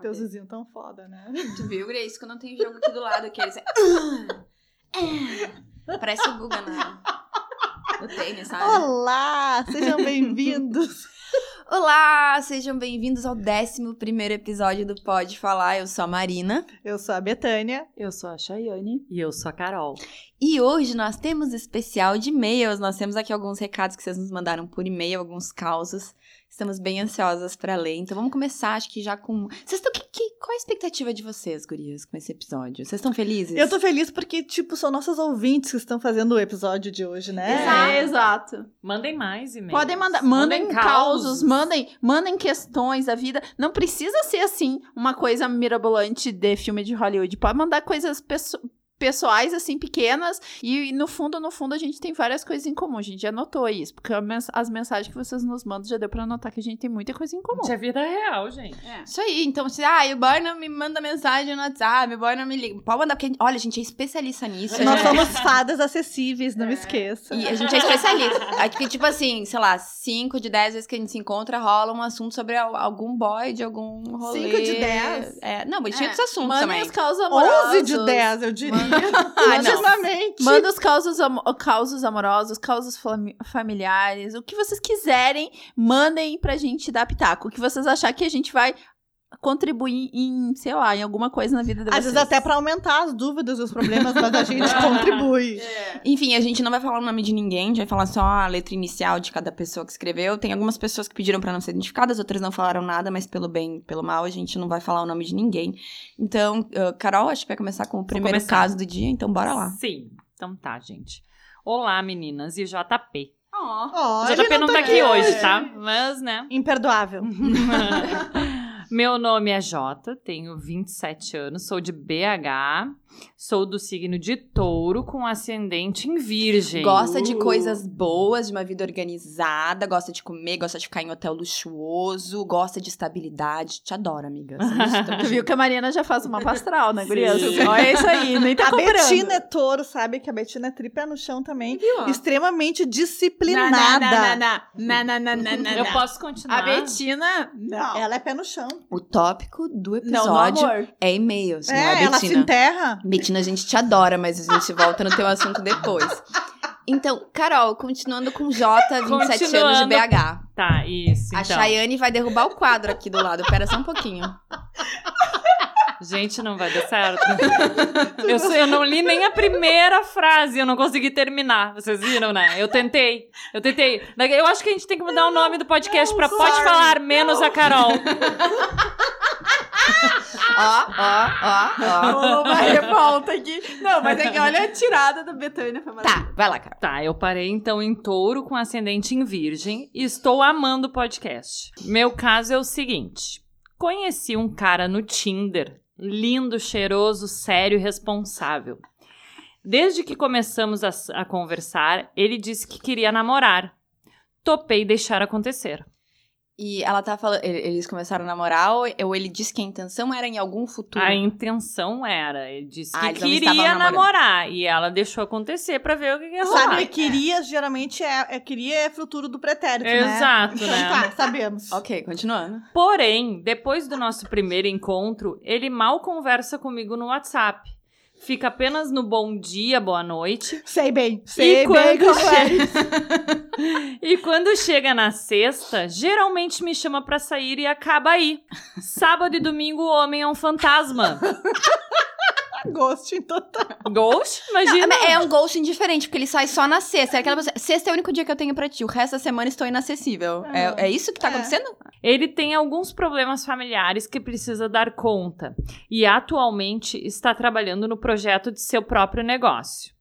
Teus vizinhos tão foda, né? Tu viu, Grace? Quando tem jogo aqui do lado, que eles... Parece o Guga, né? O tênis, sabe? Olá! Sejam bem-vindos! Olá, sejam bem-vindos ao 11 episódio do Pode Falar. Eu sou a Marina. Eu sou a Betânia. Eu sou a Chayane. E eu sou a Carol. E hoje nós temos especial de e-mails. Nós temos aqui alguns recados que vocês nos mandaram por e-mail, alguns causos. Estamos bem ansiosas para ler. Então vamos começar, acho que já com. Vocês estão. Que, que, qual a expectativa de vocês, gurias, com esse episódio? Vocês estão felizes? Eu tô feliz porque, tipo, são nossos ouvintes que estão fazendo o episódio de hoje, né? É, exato. Mandem mais e-mails. Podem mandar. Mandem, causos, mandem, mandem questões da vida. Não precisa ser assim, uma coisa mirabolante de filme de Hollywood. Pode mandar coisas pessoais pessoais, assim, pequenas, e no fundo, no fundo, a gente tem várias coisas em comum. A gente já notou isso, porque as mensagens que vocês nos mandam já deu pra notar que a gente tem muita coisa em comum. Isso é vida real, gente. É. Isso aí, então, se, ah, o boy não me manda mensagem no WhatsApp, o boy não me liga. Pode mandar, porque, olha, a gente é especialista nisso. É. Nós somos fadas acessíveis, não é. me esqueça. E a gente é especialista. Aqui, tipo assim, sei lá, 5 de 10 vezes que a gente se encontra, rola um assunto sobre algum boy de algum rolê. 5 de 10? É, não, mas tinha é. outros assuntos Mandem também. os causas amorosos. 11 de 10, eu diria. Legitimamente. Manda os causos, am causos amorosos, causos familiares, o que vocês quiserem, mandem pra gente dar pitaco. O que vocês achar que a gente vai contribuir em, sei lá, em alguma coisa na vida de Às vocês. vezes até para aumentar as dúvidas e os problemas, mas a gente contribui. É. Enfim, a gente não vai falar o nome de ninguém, a gente vai falar só a letra inicial de cada pessoa que escreveu. Tem algumas pessoas que pediram para não ser identificadas, outras não falaram nada, mas pelo bem, pelo mal, a gente não vai falar o nome de ninguém. Então, uh, Carol, acho que vai começar com o primeiro caso do dia, então bora lá. Sim. Então tá, gente. Olá, meninas e JP. Oh, o JP não, não tá, aqui hoje, tá? Mas, né? Imperdoável. Meu nome é Jota, tenho 27 anos, sou de BH, sou do signo de touro com ascendente em virgem. Gosta de coisas boas, de uma vida organizada, gosta de comer, gosta de ficar em hotel luxuoso, gosta de estabilidade. Te adoro, amiga. tu viu que a Mariana já faz uma pastral, né, Guria? Olha isso aí, nem tá A comprando. Betina é touro, sabe? Que a Betina é tripé no chão também. Viu? Extremamente disciplinada. Não, não, não, não, não, Eu posso continuar? A Betina... Não. Ela é pé no chão. O tópico do episódio não, é e-mails, é, não é, Betina? ela se enterra. Betina, a gente te adora, mas a gente volta no teu assunto depois. Então, Carol, continuando com J, 27 anos de BH. Tá, isso. A então. Chayane vai derrubar o quadro aqui do lado. Pera só um pouquinho. Gente, não vai dar certo. eu, eu não li nem a primeira frase, eu não consegui terminar. Vocês viram, né? Eu tentei. Eu tentei. Eu acho que a gente tem que mudar o nome do podcast sorry, Pode Falar Menos não. a Carol. Ó, ó, ó, ó. Uma revolta aqui. Não, mas é que olha a tirada da Betânia. Tá, vai lá, Carol. Tá, eu parei então em touro com ascendente em virgem e estou amando o podcast. Meu caso é o seguinte. Conheci um cara no Tinder lindo, cheiroso, sério e responsável. Desde que começamos a, a, conversar, ele disse que queria namorar. Topei deixar acontecer. E ela tá falando. Eles começaram a namorar ou ele disse que a intenção era em algum futuro? A intenção era. Ele disse ah, que queria namorar. E ela deixou acontecer pra ver o que ia rolar. Sabe, queria geralmente é, é queria é futuro do pretérito, Exato, né? Exato, né? Então tá, sabemos. ok, continuando. Porém, depois do nosso primeiro encontro, ele mal conversa comigo no WhatsApp fica apenas no bom dia, boa noite. Sei bem, sei e bem quando chega... E quando chega na sexta, geralmente me chama pra sair e acaba aí. Sábado e domingo o homem é um fantasma. Ghosting total. Ghost? Imagina. Não, é um ghosting diferente, porque ele sai só na sexta. É aquela pessoa, sexta é o único dia que eu tenho pra ti. O resto da semana estou inacessível. É, é isso que tá é. acontecendo? Ele tem alguns problemas familiares que precisa dar conta. E atualmente está trabalhando no projeto de seu próprio negócio.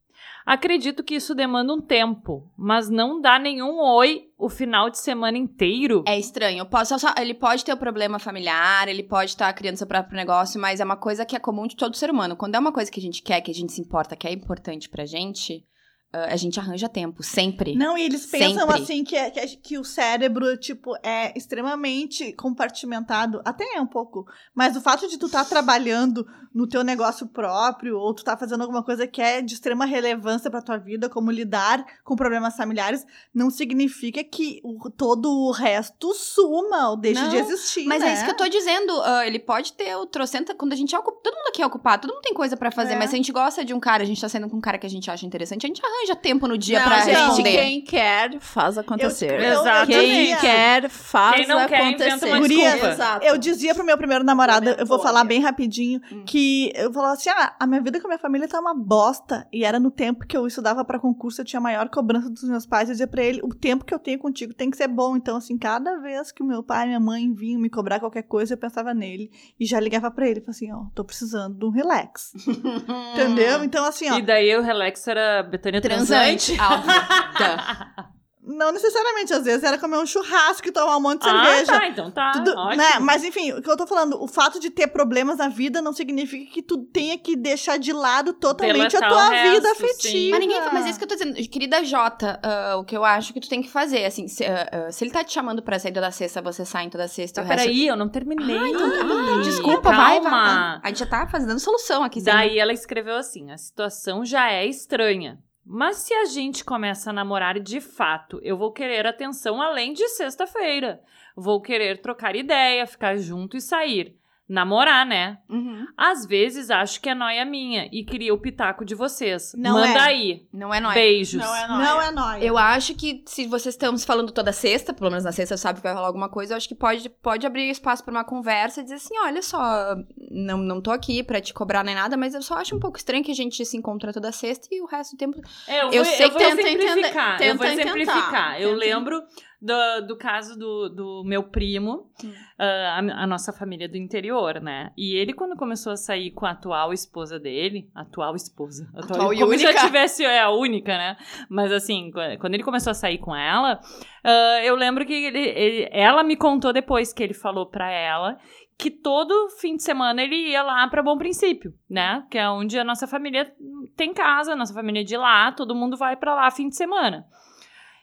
Acredito que isso demanda um tempo, mas não dá nenhum oi o final de semana inteiro. É estranho. Posso, só, ele pode ter um problema familiar, ele pode estar criando seu próprio negócio, mas é uma coisa que é comum de todo ser humano. Quando é uma coisa que a gente quer, que a gente se importa, que é importante pra gente, a gente arranja tempo, sempre. Não, e eles pensam Sempre. assim que, é- que, é- que o cérebro, tipo, é extremamente compartimentado. Até é um pouco. Mas o fato de tu estar trabalhando no teu negócio próprio, ou tu tá fazendo alguma coisa que é de extrema relevância pra tua vida, como lidar com problemas familiares, não significa que o- todo o resto suma ou deixe Não, de existir. Mas né? é isso que eu tô dizendo. ah, ele pode ter o trocenta. Quando a gente é ocupado. Todo mundo aqui é ocupado, todo mundo tem coisa pra fazer. É. Mas se a gente gosta de um cara, a gente tá saindo com um cara que a gente acha interessante, a gente arranja tempo no dia Não, pra gente, responder. quem quer, faz acontecer. Eu- eu- Quem quer, faz Quem não quer, acontecer. uma Guria, desculpa. Exato. Eu dizia pro meu primeiro namorado, eu vou falar bem rapidinho, Hum. que eu falava assim: ah, a minha vida com a minha família tá uma bosta. E era no tempo que eu estudava pra concurso, eu tinha maior cobrança dos meus pais. Eu dizia pra ele: o tempo que eu tenho contigo tem que ser bom. Então, assim, cada vez que o meu pai e minha mãe vinham me cobrar qualquer coisa, eu pensava nele. E já ligava pra ele, falava assim: ó, tô precisando de um relax. Entendeu? Então, assim, ó. E daí o relax era Betânia transante. Tá. Não necessariamente, às vezes era comer um churrasco e tomar um monte de Ah, cerveja. tá, então tá. Tudo- ótimo. né? Mas enfim, o que eu tô falando, o fato de ter problemas na vida não significa que tu tenha que deixar de lado totalmente a Deletar tua resto, vida sim. afetiva. Mas ninguém. Mas é isso que eu tô dizendo. Querida Jota, ah, o que eu acho que tu tem que fazer, assim, se, ah, ah, se ele tá te chamando pra sair toda sexta, você sai em toda sexta. O resto- peraí, eu não terminei. Ah, então bom. Desculpa, vai, vai, Calma. vai. A gente já tá fazendo solução aqui. Daí ela escreveu assim: a situação já é estranha. Mas se a gente começa a namorar de fato, eu vou querer atenção além de sexta-feira. Vou querer trocar ideia, ficar junto e sair. Namorar, né? Uhum. Às vezes acho que é noia minha e queria o pitaco de vocês. Não Manda é. aí. Não é nóis. Beijos. Não é Não é nóia. Eu acho que se vocês estamos falando toda sexta, pelo menos na sexta sabe que vai rolar alguma coisa, eu acho que pode, pode abrir espaço pra uma conversa e dizer assim, olha só, não, não tô aqui pra te cobrar nem nada, mas eu só acho um pouco estranho que a gente se encontra toda sexta e o resto do tempo... É, eu, Eu vou, sei eu que vou tenta exemplificar. entender- eu vou tenta exemplificar. tentar, eu tenta lembro do, do caso do, do meu primo, ah, a, a nossa família do interior, né? E ele, quando começou a sair com a atual esposa dele, atual esposa, Atual e como se já única. tivesse, é a única, né? Mas assim, qu- quando ele começou a sair com ela, ah, eu lembro que ele, ele- ela me contou depois que ele falou pra ela que todo fim de semana ele ia lá pra Bom Princípio, né? Que é onde a nossa família tem casa, a nossa família é de lá, todo mundo vai pra lá fim de semana.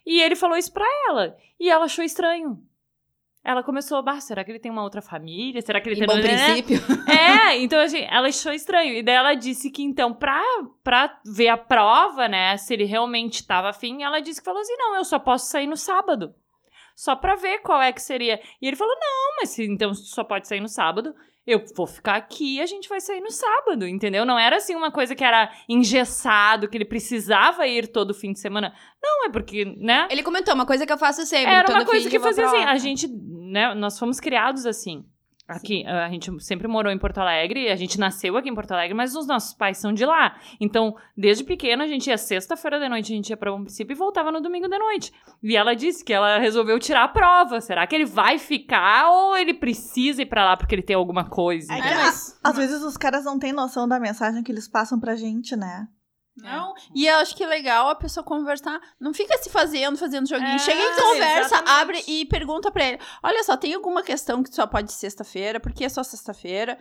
E ele falou isso pra ela, e ela achou estranho. Ela começou, bah, será que ele tem uma outra família? Será que ele Em tem... bom princípio. É, então assim, ela achou estranho. E daí ela disse que, então, pra, pra ver a prova, né, se ele realmente tava afim, ela disse que falou assim: não, eu só posso sair no sábado. Só pra ver qual é que seria. E ele falou: não, mas se então só pode sair no sábado, eu vou ficar aqui e a gente vai sair no sábado, entendeu? Não era assim uma coisa que era engessado, que ele precisava ir todo fim de semana. Não, é porque, né? Ele comentou uma coisa que eu faço sempre. Era uma coisa que fazia assim. A gente, né, nós fomos criados assim. Aqui, a gente sempre morou em Porto Alegre, a gente nasceu aqui em Porto Alegre, mas os nossos pais são de lá. Então, desde pequena, a gente ia sexta-feira de noite, a gente ia pra Bom Princípio e voltava no domingo de noite. E ela disse que ela resolveu tirar a prova. Será que ele vai ficar ou ele precisa ir pra lá porque ele tem alguma coisa? É que, É, a- mas- às vezes os caras não têm noção da mensagem que eles passam pra gente, né? Não. E eu acho que é legal a pessoa conversar. Não fica se fazendo, fazendo joguinho. É, Chega e conversa, exatamente. abre e pergunta pra ele: Olha só, tem alguma questão que só pode sexta-feira? Por que é só sexta-feira?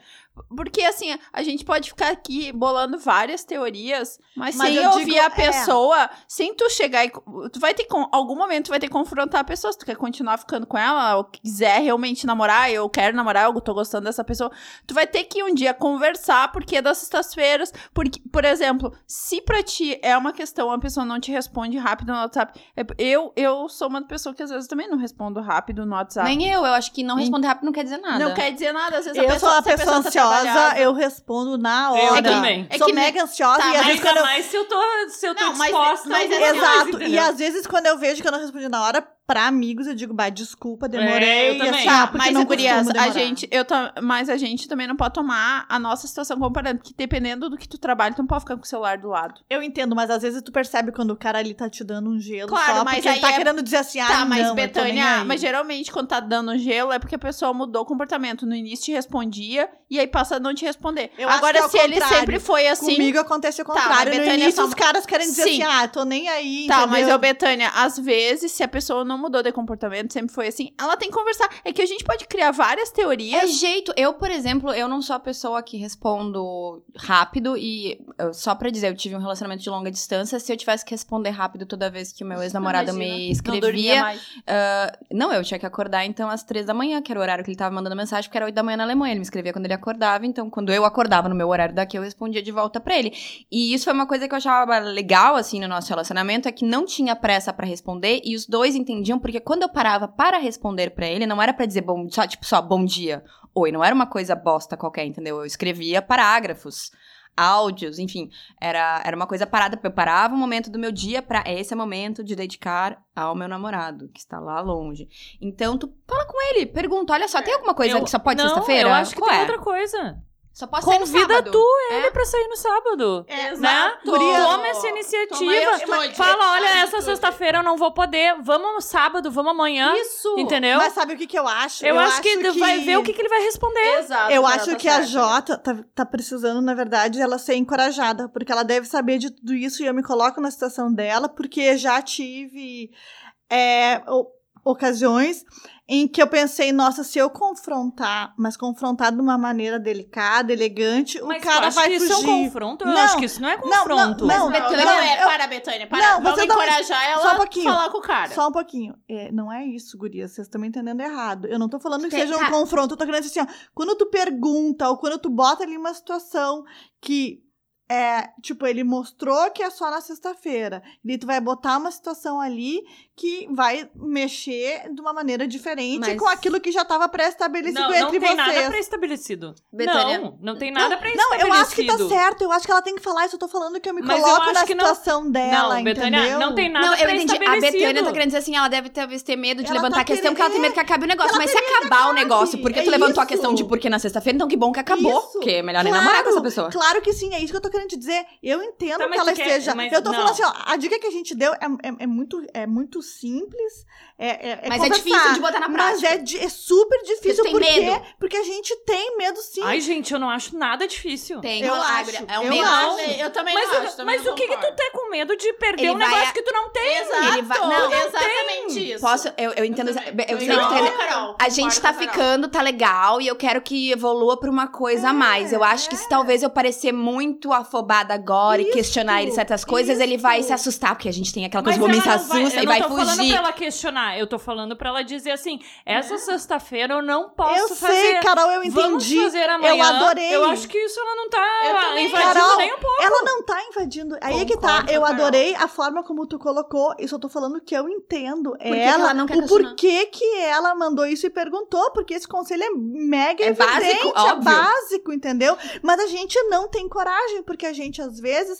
Porque assim, a gente pode ficar aqui bolando várias teorias, mas, Mas sem ouvir digo, a é. pessoa, sem tu chegar e. Tu vai ter. Algum momento tu vai ter que confrontar a pessoa. Se tu quer continuar ficando com ela, ou quiser realmente namorar, eu quero namorar, eu tô gostando dessa pessoa. Tu vai ter que um dia conversar porque é das sextas-feiras. Porque, por exemplo, se pra ti é uma questão, a pessoa não te responde rápido no WhatsApp. é- Eu, eu sou uma pessoa que às vezes também não respondo rápido no WhatsApp. Nem eu, eu acho que não responder rápido não quer dizer nada. Não quer dizer nada, às vezes a Eu pessoa, sou uma se a pessoa tá ansiosa, eu respondo na Eu hora. também. É Sou que mega ansiosa Tá, e às mas vezes quando eu... mais se eu tô, se eu tô Não, mas- disposta. mas a alguma é- coisa, Exato. E às vezes, quando eu vejo que eu não respondi na hora, pra amigos, eu digo, bah, desculpa, demorei. É, eu e também. assim, ah, Tá, porque mas, não gurias, costumo a gente, eu tam- mas a gente também não pode tomar a nossa situação comparando, porque dependendo do que tu trabalha, tu não pode ficar com o celular do lado. Eu entendo, mas às vezes tu percebe quando o cara ali tá te dando um gelo Claro, só mas porque ele tá é- querendo dizer assim, ah, tá, mas não, Betânia, mas geralmente quando tá dando gelo é porque a pessoa mudou o comportamento. No início te respondia e aí passa a não te responder. Eu acho Agora, que é se ele contrário. sempre foi assim. Comigo acontece o Tá, contrário. mas no Betânia, início, só- os caras querem dizer Sim. assim, ah, tô nem aí, Tá, mas entendeu? eu, Betânia, às vezes, se a pessoa não não mudou de comportamento, sempre foi assim. Ela tem que conversar. É que a gente pode criar várias É teorias. jeito. Eu, por exemplo, eu não sou a pessoa que respondo rápido e eu- só pra dizer, eu tive um relacionamento de longa distância. Se eu tivesse que responder rápido toda vez que o meu ex-namorado me Imagina, não escrevia, mais. ah, não, eu tinha que acordar então às três da manhã, que era o horário que ele tava mandando mensagem, porque era oito da manhã na Alemanha. Ele me escrevia quando ele acordava, então quando eu acordava no meu horário daqui, eu respondia de volta pra ele. E isso foi uma coisa que eu achava legal assim no nosso relacionamento, é que não tinha pressa pra responder e os dois entendiam, porque quando eu parava para responder pra ele, não era pra dizer bom, só tipo só bom dia, oi, não era uma coisa bosta qualquer, entendeu? Eu escrevia parágrafos, áudios, enfim, era, era uma coisa parada, eu parava um momento do meu dia pra esse é momento de dedicar ao meu namorado, que está lá longe. Então tu fala com ele, pergunta, olha só, tem alguma coisa Eu- que só pode sexta-feira? Eu acho que Qual tem é? outra coisa. Só pode ser no Convida sábado. tu ele pra sair no sábado. É, Né? Toma essa Toma iniciativa. atitude. Fala, olha, essa sexta-feira eu não vou poder. Vamos no sábado, vamos amanhã. Isso. Entendeu? Mas sabe o que, que eu acho? eu, acho, que, vai ver o que, que ele vai responder. Exato. Eu acho tá que a certa. Jota tá, tá precisando, na verdade, ela ser encorajada, porque ela deve saber de tudo isso e eu me coloco na situação dela, porque já tive é, ocasiões em que eu pensei, nossa, se eu confrontar, mas confrontar de uma maneira delicada, elegante, Mas o cara vai que fugir. isso é um confronto? Eu Não, acho que isso não é não, não, confronto. não. Não, não, Não, é, eu- para, Betânia, para. Não, Vamos encorajar ela só um pouquinho. a falar com o cara. Só um pouquinho. É, não é isso, guria. Vocês estão me entendendo errado. Eu não tô falando que Tem- seja um tá. confronto. Eu tô querendo dizer assim, ó. Quando tu pergunta ou quando tu bota ali uma situação que é, tipo, ele mostrou que é só na sexta-feira. E tu vai botar uma situação ali que vai mexer de uma maneira diferente Mas- com aquilo que já estava pré-estabelecido Não, entre não tem vocês. nada pré-estabelecido. Betânia. Não, não tem nada Não, pré-estabelecido. eu acho que tá certo. Eu acho que ela tem que falar isso. Eu tô falando que eu me Mas eu coloco acho na que não- situação dela, Não, Betânia, entendeu? não tem nada Não, eu entendi. A pré-estabelecido. Betânia tá querendo dizer assim, ela deve talvez ter medo de Ela levantar tá a questão, querendo- porque ela tem medo que acabe o negócio. ela Mas tem se acabar o negócio, porque tu É levantou a isso. questão de por que na sexta-feira, então que bom que acabou. Isso. Porque é melhor nem namorar com essa pessoa. Claro que sim, é isso que eu tô querendo te dizer. Eu entendo Tá, mas que ela quer- esteja. mas eu tô não. falando assim, ó, a dica que a gente deu é, é, é muito, é muito simples. É, é, é Mas é difícil de botar na Mas prática. é, di- é super difícil tem porque, medo. porque a gente tem medo sim. Ai, gente, eu não acho nada difícil. Tem, Eu acho, é um eu medo. acho. Eu também Mas, não o- acho. também mas não o que, que tu concordo. tá com medo de perder Ele um negócio vai a- que tu não tem? Exato, Ele vai- não, exatamente isso. Posso, eu, eu entendo. Eu, Eu sei não, que tem- Carol, A gente tá a ficando, tá legal, e eu quero que evolua pra uma coisa a mais. Eu acho que se talvez eu parecer muito afobada agora e Isso, questionar ele certas coisas, ele vai se assustar, porque a gente tem aquela coisa, Mas o homem se ela não vai- assusta eu e não vai tô falando fugir. pra ela questionar, eu tô falando pra ela dizer assim: essa sexta-feira eu não posso eu fazer. sei, Carol, eu Vamos entendi. fazer amanhã. Eu adorei. Eu acho que isso ela não tá Eu também. invadindo Carol, nem um pouco. Ela não tá invadindo. Aí é que tá. Eu Carol. adorei a forma como tu colocou. Isso eu tô falando que eu entendo. que ela, ela não quer o porquê que ela mandou isso e perguntou, porque esse conselho é mega É evidente, básico, é básico, entendeu? Mas a gente não tem coragem, porque a gente às vezes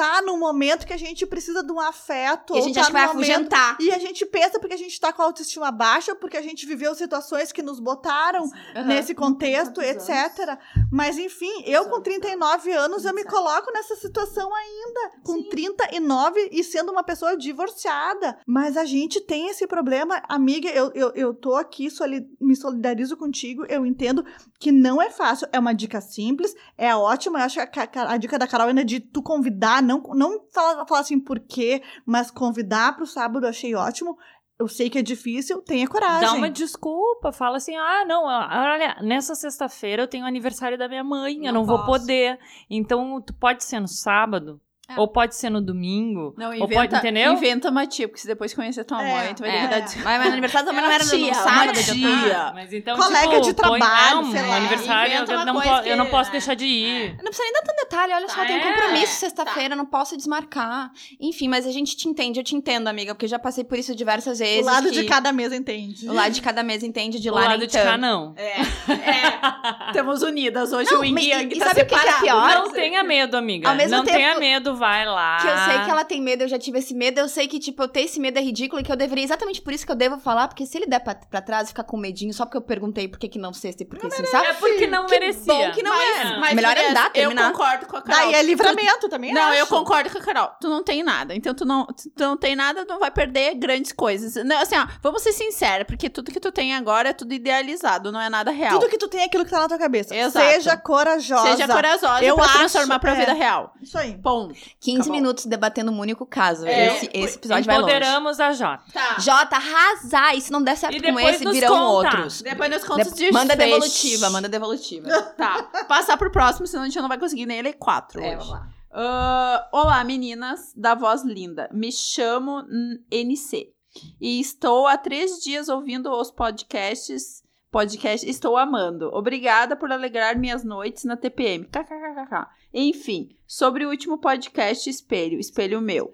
tá num momento que a gente precisa de um afeto. E a ou gente tá acha que vai momento- afugentar. E a gente pensa porque a gente tá com a autoestima baixa, porque a gente viveu situações que nos botaram Aham. nesse contexto, etc. Mas enfim, eu com anos? 39 anos, eu me coloco nessa situação ainda, com 39 e sendo uma pessoa divorciada. Mas a gente tem esse problema, amiga, eu, eu, eu tô aqui, soli- me solidarizo contigo, eu entendo que não é fácil, é uma dica simples, é ótima, eu acho que a, ca- a dica da Carol ainda de tu convidar, não, não falar, falar assim por quê, mas convidar pro sábado eu achei ótimo. Eu sei que é difícil, tenha coragem. Dá uma desculpa, fala assim: ah, não, olha, nessa sexta-feira eu tenho aniversário da minha mãe, eu Não não vou posso. poder. Então, tu pode ser no sábado, É. ou pode ser no domingo, Não, ou inventa, pode, entendeu? inventa uma tia, porque se depois conhecer tua É, mãe, tu vai é. ter que dar desculpa. Mas meu aniversário também não era no Tia, sábado. uma já tia. tá- Ah, mas então, Colega tipo, de põe- trabalho, não, sei lá. aniversário, Inventa eu não, po- eu não que- posso é. deixar de ir. Não precisa nem dar tanto detalhe, olha só, eu tenho É. compromisso Tá. sexta-feira, não posso desmarcar. Enfim, mas a gente te entende, eu te entendo, amiga, porque eu já passei por isso diversas O vezes. lado que de cada mesa entende. O lado de cada mesa entende, de lá lado nem de cá, não. É, é. Temos unidas. Hoje Não, o Yin mas- Yang e tá sabe o que que é separado. pior? Não tenha medo, amiga. Não tenha medo, vai lá. Que eu sei que ela tem medo, eu já tive esse medo, eu sei que, tipo, eu ter esse medo é ridículo e que eu deveria, exatamente por isso que eu devo falar, porque se ele der pra, pra trás e ficar com medinho só porque eu perguntei por que que não sexta e por que sim, sabe? É porque não Que merecia. bom que não Mas- é. Mas, Melhor Gurias, andar, terminar. Eu concordo com a Carol. Daí é livramento também, Não, acho. eu concordo com a Carol. Tu não tem nada. Então tu não, tu não tem nada, não vai perder grandes coisas. Não, assim, ó, vamos ser sinceros, porque tudo que tu tem agora é tudo idealizado, não é nada real. Tudo que tu tem é aquilo que tá na tua cabeça. Exato. Seja corajosa. Seja corajosa Eu pra acho, transformar pra é. vida real. Isso aí. Ponto. 15 Acabou. minutos debatendo um único caso. É, esse, esse episódio vai longe. Empoderamos a Jota. Tá. Jota, arrasar! E se não der certo E com depois esse, nos virão conta. outros. Depois nos contos De- manda devolutiva, manda devolutiva. Tá. Passar pro próximo, senão a gente não vai conseguir nem ler quatro É, hoje. vamos lá. Ah, olá, meninas da voz linda. Me chamo NC e estou há três dias ouvindo os podcasts. Podcast, estou amando. Obrigada por alegrar minhas noites na TPM. KKKK. Enfim, sobre o último podcast Espelho, Espelho Meu.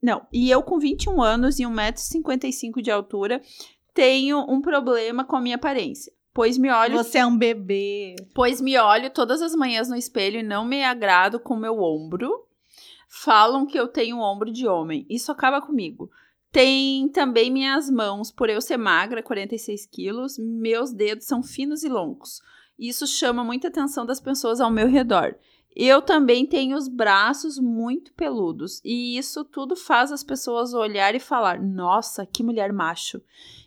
Não, e eu com 21 anos e 1,55m de altura tenho um problema com a minha aparência. Pois me olho Você é um bebê. Pois me olho todas as manhãs no espelho e não me agrado com meu ombro. Falam que eu tenho um ombro de homem. Isso acaba comigo. Tem também minhas mãos, por eu ser magra, 46 quilos, meus dedos são finos e longos. Isso chama muita atenção das pessoas ao meu redor. Eu também tenho os braços muito peludos, e isso tudo faz as pessoas olhar e falar: Nossa, que mulher macho.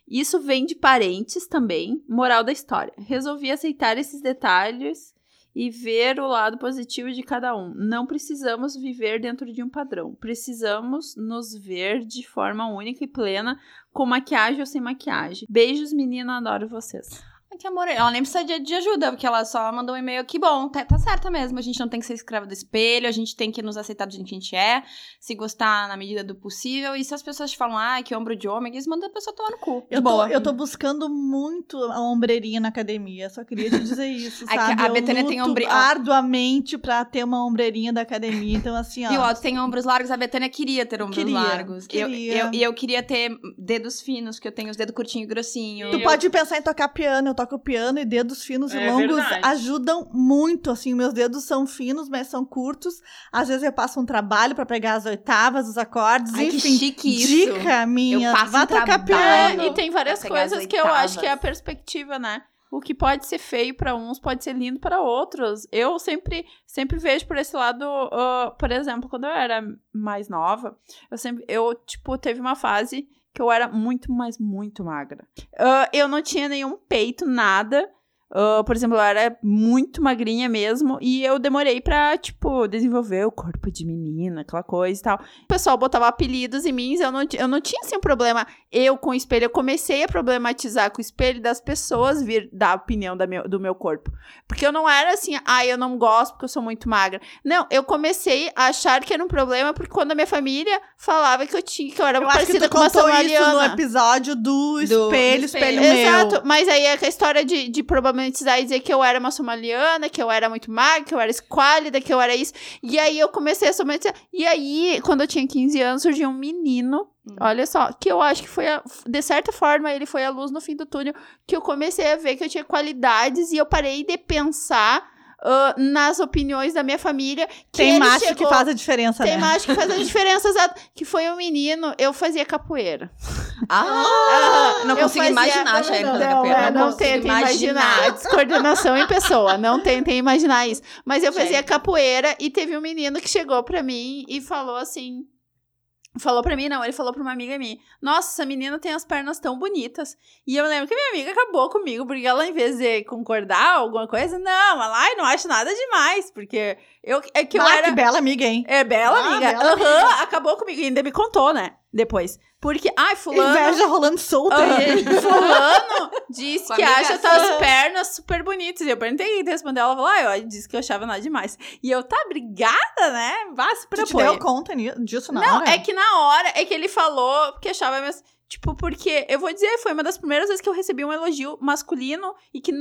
Isso vem de parentes também. Moral da história. Resolvi aceitar esses detalhes e ver o lado positivo de cada um. Não precisamos viver dentro de um padrão. Precisamos nos ver de forma única e plena, com maquiagem ou sem maquiagem. Beijos, menina, adoro vocês. Que amor, ela nem precisa de, de ajuda, porque ela só mandou um e-mail. Que bom, tá, tá certa mesmo. A gente não tem que ser escravo do espelho, a gente tem que nos aceitar do jeito que a gente é, se gostar na medida do possível. E se as pessoas te falam, ah, que ombro de homem, eles mandam a pessoa tomar no cu. Eu tô, eu tô buscando muito a ombreirinha na academia. Só queria te dizer isso, É sabe? a Eu Betânia tem ombre- arduamente pra ter uma ombreirinha da academia. Então, assim, ó. E o Otto tem ombros largos, a Betânia queria ter ombros Queria, largos. Eu- queria. Eu, e eu, queria ter dedos finos, que eu tenho os dedos curtinhos e grossinhos. Tu Eu- pode pensar em tocar piano, eu toco piano e dedos finos É e longos verdade. ajudam muito, assim, meus dedos são finos, mas são curtos. Às vezes eu passo um trabalho pra pegar as oitavas, os acordes, Ai, que enfim. chique isso. Dica minha, Eu passo vá um tocar piano. É, e tem várias coisas que eu acho que é a perspectiva, né? O que pode ser feio pra uns pode ser lindo para outros. Eu sempre, sempre vejo por esse lado, ah, por exemplo, quando eu era mais nova, eu sempre, eu tipo teve uma fase que eu era muito, mas muito magra. Ah, eu não tinha nenhum peito, nada. Ah, por exemplo, eu era muito magrinha mesmo e eu demorei pra, tipo, desenvolver o corpo de menina, aquela coisa e tal. O pessoal botava apelidos em mim, eu não, eu não tinha, assim, um problema eu com o espelho. Eu comecei a problematizar com o espelho das pessoas vir dar opinião da meu, do meu corpo. Porque eu não era assim, ah, eu não gosto porque eu sou muito magra. Não, eu comecei a achar que era um problema porque quando a minha família falava que eu tinha, que eu era Eu parecida com uma contou isso no somaliana. episódio do espelho, do espelho, espelho. meu. Exato, mas aí é a história de, de problematizar e dizer que eu era uma somaliana, que eu era muito magra, que eu era esquálida, que eu era isso. E aí eu comecei a somatizar. E aí, quando eu tinha 15 anos, surgiu um menino, Hum. olha só, que eu acho que foi, a- de certa forma, ele foi a luz no fim do túnel, que eu comecei a ver que eu tinha qualidades e eu parei de pensar ah, nas opiniões da minha família. Que Tem macho que chegou- faz a diferença, Tem né? macho que faz a diferença, exato. Que foi um menino, eu fazia capoeira. Ah, não Eu consigo fazia- imaginar não, fazer não, capoeira. é, não, consigo tentem imaginar. Descoordenação em pessoa. Não tentem imaginar isso. Mas eu fazia Gente. capoeira e teve um menino que chegou pra mim e falou assim. Falou pra mim, não, ele falou pra uma amiga minha: Nossa, essa menina tem as pernas tão bonitas. E eu lembro que minha amiga acabou comigo, porque ela, em vez de concordar alguma coisa, não, ela, ai, não acho nada demais, porque eu, é que eu Ah, era. que bela amiga, hein? É bela, Ah, amiga. Aham, amiga. acabou comigo. E ainda me contou, né? Depois. Porque, ai, fulano. Inveja rolando solta. Aham. Fulano disse que acha tuas pernas super bonitas. E eu perguntei, e respondeu, ela falou, ah, eu disse que eu achava nada demais. E eu, tá, obrigada, né? Vá, Tu te apoio. deu conta disso na Não, hora? é que na hora, é que ele falou que achava mesmo. Tipo, porque eu vou dizer, foi uma das primeiras vezes que eu recebi um elogio masculino e que,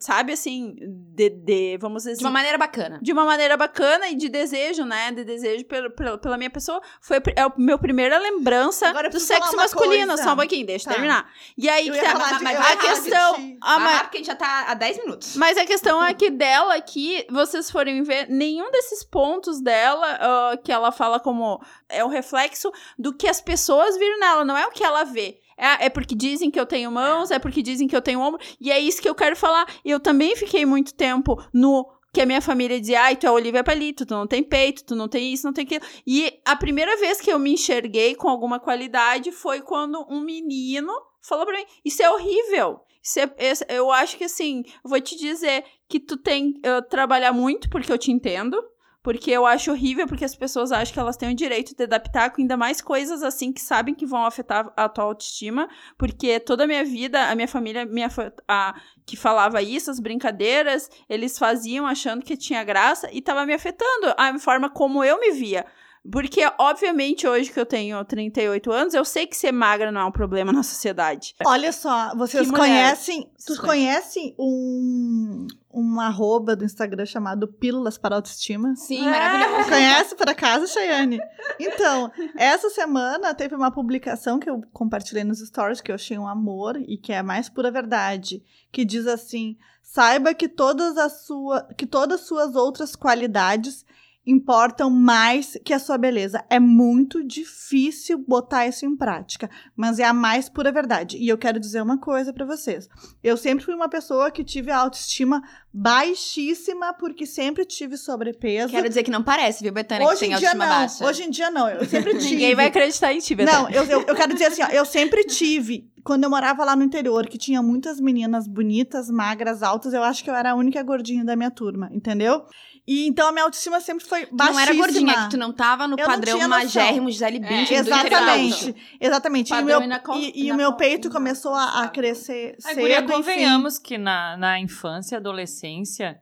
sabe, assim, de, de vamos dizer De uma assim, maneira bacana. de uma maneira bacana e de desejo, né? De desejo pelo, pelo- pela minha pessoa. Foi é a minha primeira lembrança eu do sexo uma masculino. coisa. Só um pouquinho, deixa eu Tá. terminar. E aí Eu que tá, falar mas- mas eu a questão. ti. a Vai ma- lá, porque a gente já tá há 10 minutos. mas a questão é que dela aqui, vocês forem ver, nenhum desses pontos dela, ah, que ela fala como é o reflexo do que as pessoas viram nela, não é o que ela vê. É, é porque dizem que eu tenho mãos, é porque dizem que eu tenho ombro, e é isso que eu quero falar. Eu também fiquei muito tempo no que a minha família dizia, ai, tu é Olivia Palito, tu não tem peito, tu não tem isso, não tem aquilo. E a primeira vez que eu me enxerguei com alguma qualidade foi quando um menino falou pra mim, isso é horrível. Isso é- eu acho que assim, vou te dizer que tu tem uh, trabalhar muito, porque eu te entendo. Porque eu acho horrível, porque as pessoas acham que elas têm o direito de dar pitaco, ainda mais coisas assim que sabem que vão afetar a tua autoestima, porque toda a minha vida, a minha família afa- a, que falava isso, as brincadeiras, eles faziam achando que tinha graça e tava me afetando a forma como eu me via. Porque, obviamente, hoje que eu tenho 38 anos, eu sei que ser magra não é um problema na sociedade. Olha só, vocês Que conhecem. Tu Isso. conhece um, um arroba do Instagram chamado Pílulas para Autoestima? Sim, É. maravilhoso. Conhece por acaso, Chayane? Então, essa semana teve uma publicação que eu compartilhei nos stories que eu achei um amor e que é a mais pura verdade, que diz assim: saiba que todas as sua, que todas as suas outras qualidades importam mais que a sua beleza. É muito difícil botar isso em prática, mas é a mais pura verdade. E eu quero dizer uma coisa pra vocês. Eu sempre fui uma pessoa que tive a autoestima baixíssima porque sempre tive sobrepeso. Quero dizer que não parece, viu, Betânia, que Hoje tem em dia autoestima não. baixa. Hoje em dia não. Eu sempre tive. Ninguém vai acreditar em ti, Betânia. Não, eu, eu, eu quero dizer assim, ó, eu sempre tive. Quando eu morava lá no interior, que tinha muitas meninas bonitas, magras, altas, eu acho que eu era a única gordinha da minha turma, entendeu? E então a minha autoestima sempre foi Tu baixíssima. não era gordinha, é que tu não tava no Eu padrão magérrimo Gisele Bündchen interior Exatamente, exatamente. E o meu, e, e o meu peito começou a, a crescer A cedo, guria, enfim. convenhamos que na, na infância e adolescência,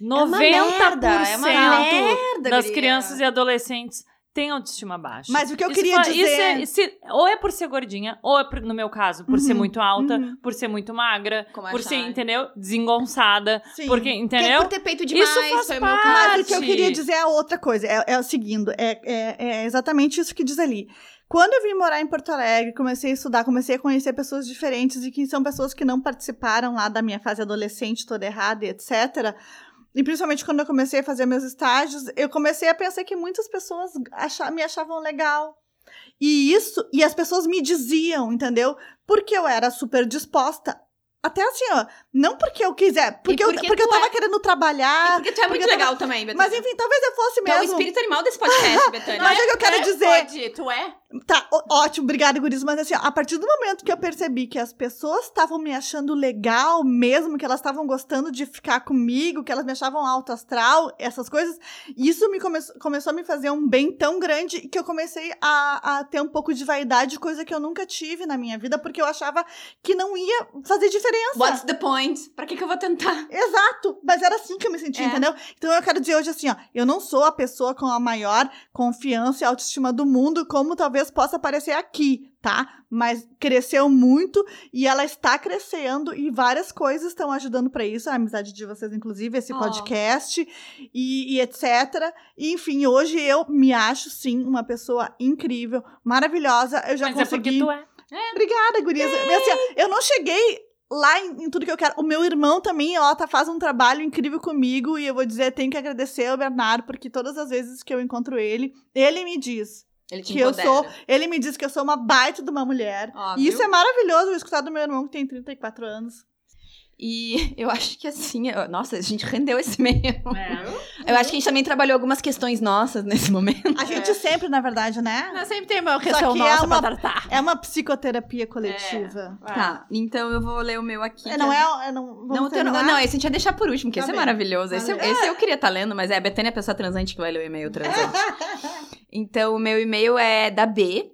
É uma 90% merda, é uma merda, das guria. crianças e adolescentes têm autoestima baixa. Mas o que eu Isso queria fa- dizer... isso é- se- ou é por ser gordinha, ou é, por- no meu caso, por ser Uhum, muito alta, uhum. por ser muito magra, Como por ser, Chay. entendeu? Desengonçada. Sim. Porque, Que é entendeu? por ter peito demais, Isso faz foi o meu parte. caso. Mas o que eu queria dizer é outra coisa. É, é o seguinte, é, é, é exatamente isso que diz ali. Quando eu vim morar em Porto Alegre, comecei a estudar, comecei a conhecer pessoas diferentes e que são pessoas que não participaram lá da minha fase adolescente toda errada e etc. E principalmente quando eu comecei a fazer meus estágios, eu comecei a pensar que muitas pessoas acha- me achavam legal. E isso, e as pessoas me diziam, entendeu? Porque eu era super disposta. Até assim, ó, não porque eu quiser, porque, eu, porque porque eu tu tava é. querendo trabalhar, Porque tu é muito Porque eu legal também, Betânia. mas enfim, talvez eu fosse Tu é o mesmo. espírito animal desse podcast, Betânia. Mas é que eu quero dizer. Pode, tu é? Tá, ótimo, obrigada, Guris. Mas assim, ó, a partir do momento que eu percebi que as pessoas estavam me achando legal mesmo, que elas estavam gostando de ficar comigo, que elas me achavam alto astral, essas coisas, isso me come começou a me fazer um bem tão grande que eu comecei a, a ter um pouco de vaidade, coisa que eu nunca tive na minha vida, porque eu achava que não ia fazer diferença. What's the point? Pra que que eu vou tentar? Exato, mas era assim que eu me sentia, É. entendeu? Então eu quero dizer hoje assim, ó, eu não sou a pessoa com a maior confiança e autoestima do mundo, como talvez possa parecer aqui, tá? Mas cresceu muito e ela está crescendo e várias coisas estão ajudando pra isso, a amizade de vocês inclusive, esse Oh. podcast e, e etc. E, enfim, hoje eu me acho sim uma pessoa incrível, maravilhosa. Eu já Mas é porque consegui tu é. Obrigada, gurias. Assim, eu não cheguei lá em, em tudo que eu quero. O meu irmão também, ó, tá, faz um trabalho incrível comigo. E eu vou dizer, tenho que agradecer ao Bernardo, porque todas as vezes que eu encontro ele, ele me diz Ele que eu empodera. sou. Ele me diz que eu sou uma baita de uma mulher. Ó, E isso é maravilhoso eu escutar do meu irmão que tem 34 anos. E eu acho que assim, eu- nossa, a gente rendeu esse meio. É. Eu acho que a gente também trabalhou algumas questões nossas nesse momento. A gente sempre, na verdade, né? Nós sempre tem uma questão que é nossa uma- pra tratar. É uma psicoterapia coletiva. Tá, então eu vou ler o meu aqui. É, não é- é. é não, vamos Não, teu não, não, esse a gente ia deixar por último, porque Tá esse bem. é maravilhoso. Esse, esse eu queria estar lendo, mas é a Betânia é a pessoa transante que vai ler o e-mail transante. então, o meu e-mail é da B.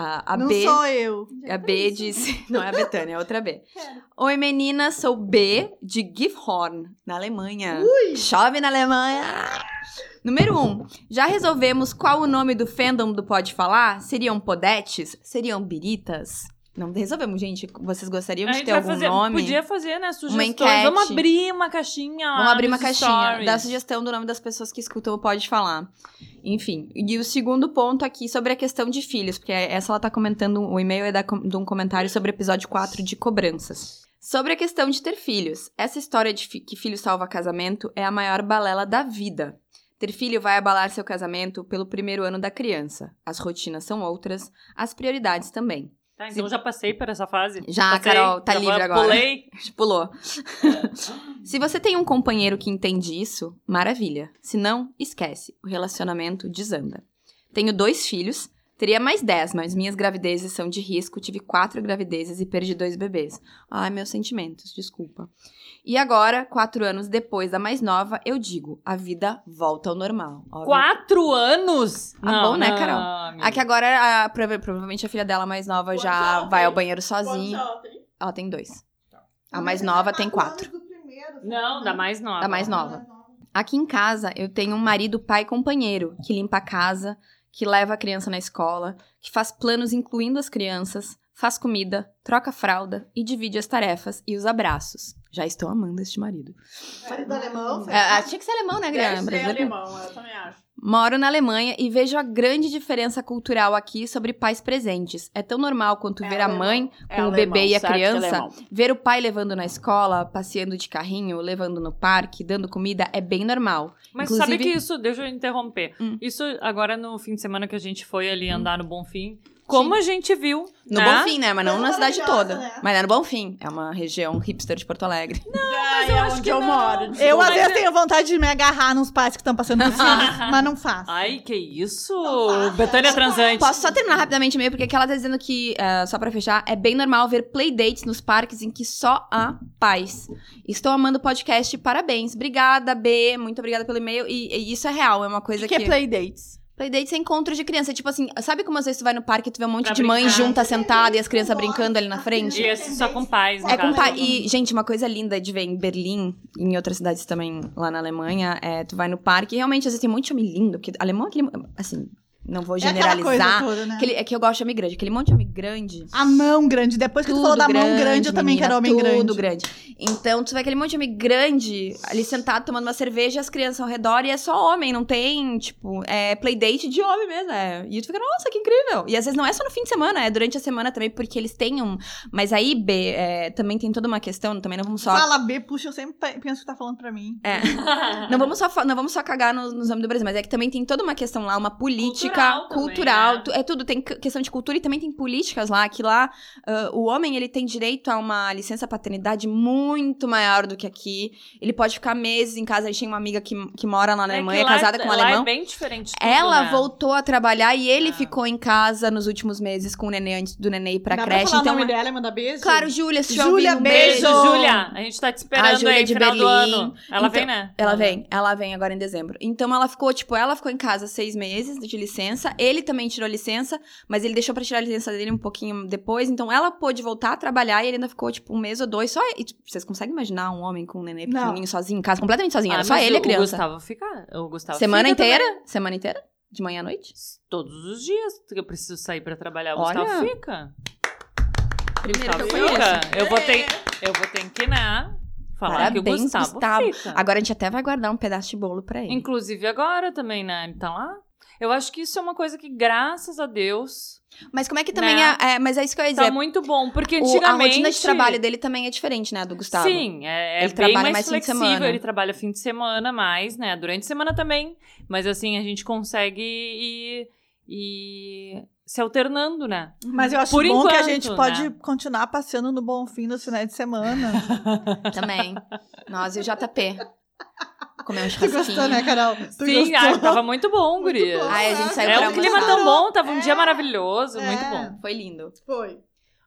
A, a não B. sou eu. A B disse. Não é a Betânia, é outra B. Oi, menina, sou B de Gifhorn, na Alemanha. Chove na Alemanha. Número 1. Um, já resolvemos qual o nome do fandom do Pode Falar? Seriam podetes? Seriam biritas? Não resolvemos, gente. Vocês gostariam de ter algum fazer, nome? podia fazer, né, sugestões. enquete. Vamos abrir uma caixinha Vamos abrir uma caixinha, dar sugestão do nome das pessoas que escutam Pode Falar. Enfim, e o segundo ponto aqui sobre a questão de filhos, porque essa ela tá comentando, o e-mail é da, de um comentário sobre o episódio 4 de cobranças. Sobre a questão de ter filhos, essa história de fi- que filho salva casamento é a maior balela da vida. Ter filho vai abalar seu casamento pelo primeiro ano da criança. As rotinas são outras, as prioridades também. Tá, então já passei por essa fase. Já, Passei, Carol, tá já livre agora. Pulei. Pulou. Se você tem um companheiro que entende isso, maravilha. Se não, esquece. O relacionamento desanda. Tenho dois filhos, Teria mais 10, mas minhas gravidezes são de risco. Tive quatro gravidezes e perdi dois bebês. Ai, meus sentimentos, desculpa. E agora, quatro anos depois da mais nova, eu digo: a vida volta ao normal. Óbvio. Quatro anos? Ah, bom, né, Carol? Aqui agora, a- prova- provavelmente a filha dela mais nova Quantos já ela vai tem? ao banheiro sozinha. ela tem? Ela tem dois. A mais nova tem quatro. Não, da mais nova. Da mais nova. Aqui em casa, eu tenho um marido pai companheiro que limpa a casa, que leva a criança na escola, que faz planos incluindo as crianças, faz comida, troca fralda e divide as tarefas e os abraços. Já estou amando este marido. Marido alemão, É, tinha que ser alemão, né, Deve Guilherme? ser Brasileiro. alemão, eu também acho. Moro na Alemanha e vejo a grande diferença cultural aqui sobre pais presentes. É tão normal quanto É ver a alemão. mãe É com o alemão, bebê e a é criança, alemão. ver o pai levando na escola, passeando de carrinho, levando no parque, dando comida, é bem normal. Mas Inclusive- sabe que isso, deixa eu interromper. Hum. Isso agora no fim de semana que a gente foi ali andar no Bonfim, como a gente viu. No né? Bonfim, né? Mas não na cidade toda. né? Mas é no Bonfim. É uma região hipster de Porto Alegre. Mas eu é acho onde que eu não. moro. Eu, às vezes, é- tenho vontade de me agarrar nos pais que estão passando por cima, mas não faço. Ai, que isso? Betânia não Transante. Posso só terminar rapidamente meio, porque aqui ela tá dizendo que, ah, só pra fechar, é bem normal ver playdates nos parques em que só há pais. Estou amando o podcast, parabéns. Obrigada, B, muito obrigada pelo e-mail. E, e isso é real, é uma O coisa que, que... que é playdates? Playdates é encontro de criança. Tipo assim, sabe como às vezes tu vai no parque e tu vê um monte Pra de mãe brincar. junta, sentada, e as crianças brincando ali na frente? E esse só com pais, no É com caso. pai. E, gente, uma coisa linda de ver em Berlim, e em outras cidades também lá naAlemanha, é tu vai no parque e realmente, às vezes, tem muito homem lindo, porque alemão é aquele. Assim, não vou É generalizar. toda, né? aquele, é que eu gosto de homem grande, aquele monte de homem grande. A mão grande. Depois que tu falou da mão grande, eu também menina, quero homem grande. Tudo grande. Então, tu vê aquele monte de homem grande ali sentado tomando uma cerveja e as crianças ao redor e é só homem, não tem, tipo, é playdate de homem mesmo. É. E tu fica, nossa, que incrível. E às vezes não é só no fim de semana, é durante a semana também, porque eles têm um. Mas aí, B, é, também tem toda uma questão, também não vamos só. Fala B, puxa, eu sempre pe- penso que tá falando pra mim. É. Não vamos só, não vamos só cagar nos, nos homens do Brasil, mas é que também tem toda uma questão lá, uma política Cultural também, cultural. né? tu- É tudo, tem que- questão de cultura e também tem políticas lá, que lá ah, o homem ele tem direito a uma licença paternidade muito maior do que aqui. Ele pode ficar meses em casa. A gente tem uma amiga que, que mora lá na É Alemanha, lá- casada com um lá alemão. É bem diferente. tudo, Ela né? voltou a trabalhar e ele Ah. ficou em casa nos últimos meses com o nenê antes do nenê ir pra Dá creche. pra falar então, o nome dela e mandar beijo? claro, Júlia, se Júlia, um beijo! Beijo, Júlia. A gente tá te A esperando Júlia aí, de final do Berlim. ano. Ela Então, vem, né? Ela vem, ela vem agora em dezembro. Então ela ficou, tipo, ela ficou em casa seis meses de licença. Ele também tirou licença, mas ele deixou pra tirar a licença dele um pouquinho depois. Então ela pôde voltar a trabalhar e ele ainda ficou, tipo, um mês ou dois. Só. e, tipo, vocês conseguem imaginar um homem com um nenê Não. pequenininho sozinho em casa, completamente sozinho? Era Ah, só mas ele e a criança. O Gustavo fica. O Gustavo Semana fica inteira? também. Semana inteira? De manhã à noite? Todos os dias que eu preciso sair pra trabalhar. O Olha. Gustavo fica. Primeiro Gustavo que eu fica. Eu vou ter, eu vou ter que, né? Falar que o Parabéns, Gustavo, Gustavo. fica. Agora a gente até vai guardar um pedaço de bolo pra ele. Inclusive agora também, né? Ele tá lá. Eu acho que isso é uma coisa que, graças a Deus, Mas como é que também Né? é, é- Mas é isso que eu ia tá dizer. muito bom. Porque O- a antigamente... rotina de trabalho dele também é diferente, né, do Gustavo? Sim, é, é Ele bem trabalha mais, mais fim de flexível. semana. Ele trabalha fim de semana mais, né? Durante a semana também. Mas assim, a gente consegue ir, ir se alternando, né? Mas eu acho Por bom que a enquanto, gente pode né? continuar passeando no Bom Fim nos finais de semana. Também. Nós e o JP. Comer um Tu churrasquinho. gostou, né, Carol? Tu Sim, gostou? ai, tava muito bom, Muito gurias. bom. Ai, a gente saiu É pra um clima tão bom, tava um É. dia maravilhoso, muito É. bom. Foi lindo. Foi.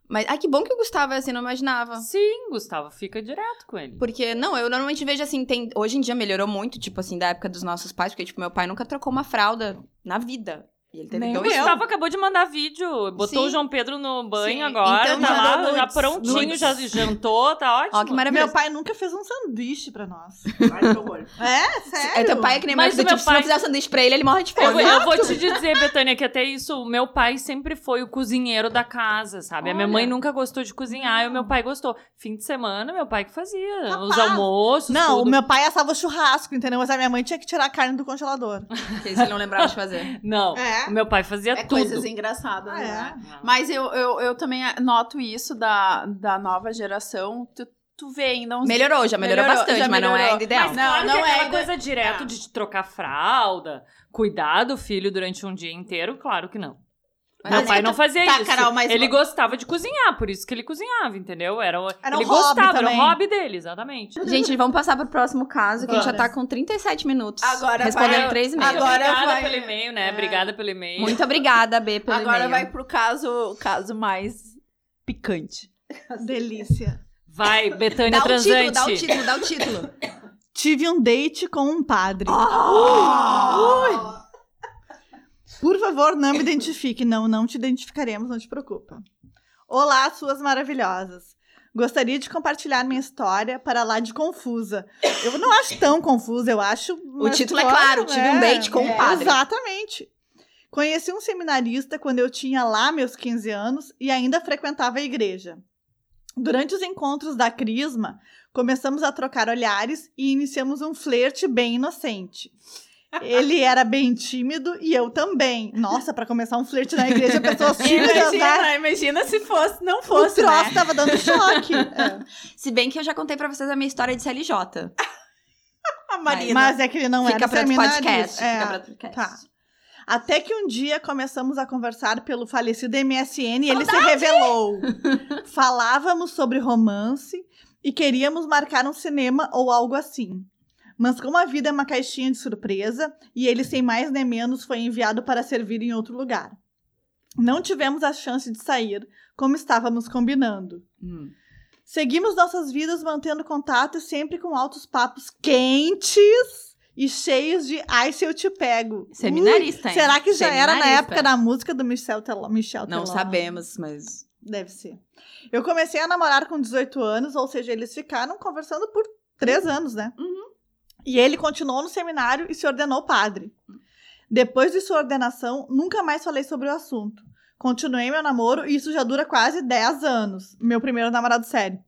Mas, ai, que bom que o Gustavo é assim, não imaginava. Sim, Gustavo, fica direto com ele. Porque, não, eu normalmente vejo assim, tem, hoje em dia melhorou muito, tipo assim, da época dos nossos pais, porque, tipo, meu pai nunca trocou uma fralda na vida. E ele teve Nem O dois eu. Gustavo acabou de mandar vídeo, botou Sim. o João Pedro no banho Sim, agora, então tá lá, já prontinho, nudes. já jantou, tá ótimo. Ó, que maravilhoso. Meu pai nunca fez um sanduíche pra nós. Ai, que horror. É, sério? É, teu pai é que nem Mas meu, o tipo, se não pai- fizer o sanduíche pra ele, ele morre de Eu, fome. vou- eu vou te dizer, Betânia, que até isso, o meu pai sempre foi o cozinheiro da casa, sabe? A minha Olha. mãe nunca gostou de cozinhar e o meu pai gostou. Fim de semana, meu pai que fazia os almoços, Não, tudo. o meu pai assava churrasco, entendeu? Mas a minha mãe tinha que tirar a carne do congelador. Porque ele não lembrava de fazer. Não, É. o meu pai fazia É tudo. coisas engraçadas, Ah, né? é? Mas eu, eu, eu também noto isso da, da nova geração. Tu, tu vê ainda uns... Melhorou, já melhorou, Melhorou, bastante, já mas não é melhorou. ainda ideal. Mas Não, claro não é aquela ainda- coisa direto é. de trocar fralda, cuidar do filho durante um dia inteiro, claro que não. Mas Meu é- pai não fazia Tá, isso. Carol, mas- Ele gostava de cozinhar, por isso que ele cozinhava, entendeu? Era, o- Era um ele hobby gostava, era também. o hobby dele, exatamente. Gente, vamos passar pro próximo caso, que a gente já tá com 37 minutos. Agora Respondendo vai- três e-mails. Agora Obrigada vai- pelo e-mail, né? É. Obrigada pelo e-mail. Muito obrigada, B, pelo Agora e-mail. vai pro caso, o caso mais picante. Delícia. Vai, Betânia Dá o Transante. título, dá o título, dá o título. Tive um date com um padre. Ah! Por favor, não me identifique. Não, não te identificaremos, não te preocupa. Olá, suas maravilhosas. Gostaria de compartilhar minha história para lá de confusa. Eu não acho tão confusa, eu acho. O título é história, claro, tive um date com um padre. Exatamente. Conheci um seminarista quando eu tinha lá meus 15 anos e ainda frequentava a igreja. Durante os encontros da Crisma, começamos a trocar olhares e iniciamos um flerte bem inocente. Ele era bem tímido e eu também. Nossa, pra começar um flerte na igreja, pessoas tímidas, né? Imagina, imagina se fosse, não O fosse, troço né? tava dando choque. É. Se bem que eu já contei pra vocês a minha história de CLJ. A Marina. Mas é que ele não Fica era pra seminarista. podcast. É. Fica pra podcast. Tá. Até que um dia começamos a conversar pelo falecido MSN e ele se revelou. Falávamos sobre romance e queríamos marcar um cinema ou algo assim. Mas como a vida é uma caixinha de surpresa e ele sem mais nem menos foi enviado para servir em outro lugar. Não tivemos a chance de sair como estávamos combinando. Hum. Seguimos nossas vidas mantendo contato e sempre com altos papos quentes e cheios de ai se eu te pego. Seminarista, hein? será que já era na época da música do Michel Teló? Michel Não Teló? sabemos, mas. Deve ser. Eu comecei a namorar com 18 anos, ou seja, eles ficaram conversando por três anos, né? Uhum. E ele continuou no seminário e se ordenou padre. Depois de sua ordenação, nunca mais falei sobre o assunto. Continuei meu namoro e isso já dura quase 10 anos. Meu primeiro namorado sério.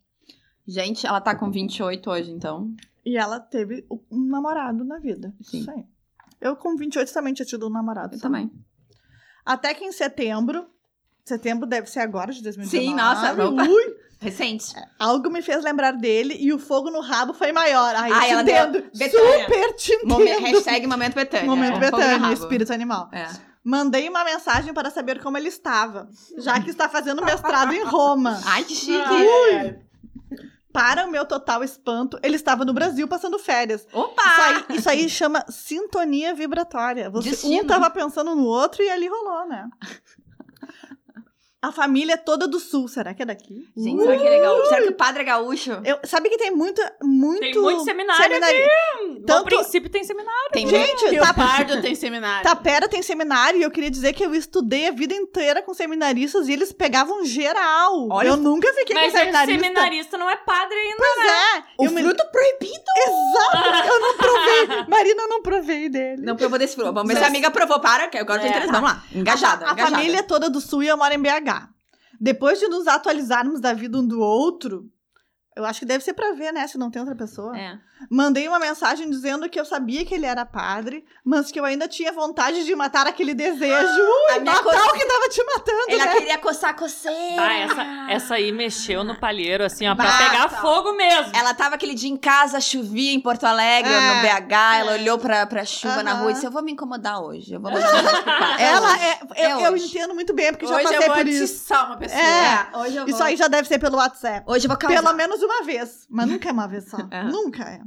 Gente, ela tá com 28 hoje, então. E ela teve um namorado na vida. Sim. Isso aí. Eu, com 28, também tinha tido um namorado. Eu sabe? também. Até que em setembro. Setembro deve ser agora, de 2019. Sim, nossa. Ui, Recente. algo me fez lembrar dele e o fogo no rabo foi maior. Ai, eu Ai, te ela entendo. deu-. Super te Momen- entendo. hashtag Momento Betânia. Momento É, Betânia, espírito animal. É. Mandei uma mensagem para saber como ele estava, já que está fazendo mestrado em Roma. Ai, que chique. Para o meu total espanto, ele estava no Brasil passando férias. Opa! Isso aí, isso aí chama sintonia vibratória. Você, Destino. um tava pensando no outro e ali rolou, né? A família é toda do sul, será que é daqui? Gente, será que é legal? Será que o padre é gaúcho? Eu, sabe que tem muito, muito... Tem muito seminário seminari- No Tanto- princípio tem seminário. Tem Gente, Rio tá, Pardo tem seminário. Tapera tem seminário e eu queria dizer que eu estudei a vida inteira com seminaristas e eles pegavam geral. Olha, eu nunca fiquei Mas com é que seminarista. seminarista não é padre ainda. Pois é. O eu me- fruto proibido. Exato, eu não provei dele. Não provou desse fruto. Vamos ver se a amiga provou. Para, que agora eu tô É. interessada. Vamos lá. Engajada, A, a engajada. família é toda do sul e eu moro em BH. Depois de nos atualizarmos da vida um do outro, eu acho que deve ser pra ver, né? Se não tem outra pessoa. É. Mandei uma mensagem dizendo que eu sabia que ele era padre, mas que eu ainda tinha vontade de matar aquele desejo. A Ui, minha Natal coisa- que tava te matando, Ela né? queria coçar a coceira. Ah, essa, essa aí mexeu no palheiro, assim, ó, pra Bah, pegar fogo mesmo. Ela tava aquele dia em casa, chovia em Porto Alegre, É, no BH, ela olhou pra, pra chuva na rua e disse, eu vou me incomodar hoje, eu vou pro pai. Ela hoje. é. É eu, eu hoje. entendo muito bem, porque já Hoje passei eu vou por isso. atiçar uma pessoa. É. hoje eu Isso aí já deve ser pelo WhatsApp. Hoje eu vou causar. Pelo menos uma vez. Mas nunca é uma vez só. É. Nunca é.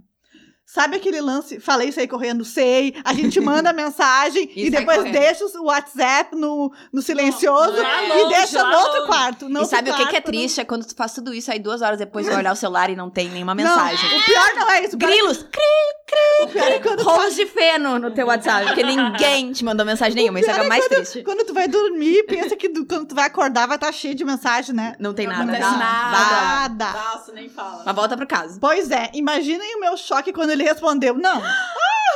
Sabe aquele lance? Falei isso aí correndo, sei. A gente manda mensagem E e, depois correndo. deixa o WhatsApp no, no silencioso Lá e deixa no outro longe. quarto. no E outro sabe o que, que é quarto, no- triste? É quando tu faz tudo isso, aí duas horas depois vai olhar o celular e não tem nenhuma Não, mensagem. o pior não é isso. Pior, Grilos, o pior é quando tu rolos de feno no teu WhatsApp, porque ninguém te mandou mensagem nenhuma. Isso é o é mais triste. Quando tu vai dormir, pensa que do- quando tu vai acordar vai estar cheio de mensagem, né? Não tem Não nada. acontece nada. Nada. Nossa, nem fala. Mas volta pro caso. Pois é, imaginem o meu choque quando ele respondeu. Não,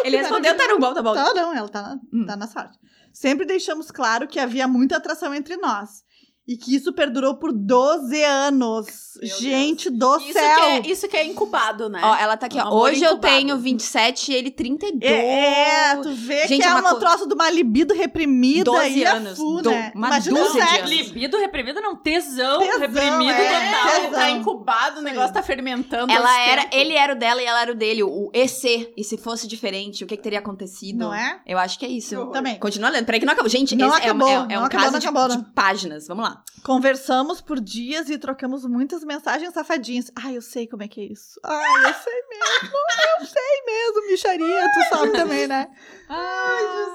Ele respondeu, tá bom, tá bom. Tá, não, ela tá, na- Hum. tá na sorte. Sempre deixamos claro que havia muita atração entre nós. E que isso perdurou por 12 anos. Meu Gente do Isso céu! que, é, isso que é incubado, né? Ó, ela tá aqui, ó. Hoje eu incubado. tenho 27 e ele 32. É, tu vê Gente, que é é uma uma co- troço de uma libido reprimida 12 e a anos. fu, Do- né? uma Imagina dúzia de anos. Libido reprimido, não. Tesão, Tesão, reprimido é. total. Tesão. Tá incubado, o negócio tá fermentando. Ela era, ele era o dela e ela era o dele, o EC. E se fosse diferente, o que, que teria acontecido? Não é? Eu acho que é isso. Também. Continua lendo. Peraí que não acabou. Gente, Não esse é- acabou, é, é, não um acabou, caso não de, acabou, de não. páginas. Vamos lá. Conversamos por dias e trocamos muitas mensagens safadinhas. Ai, eu sei como é que é isso. Ai, eu sei mesmo. Eu sei mesmo, micharia. Tu sabe também, né?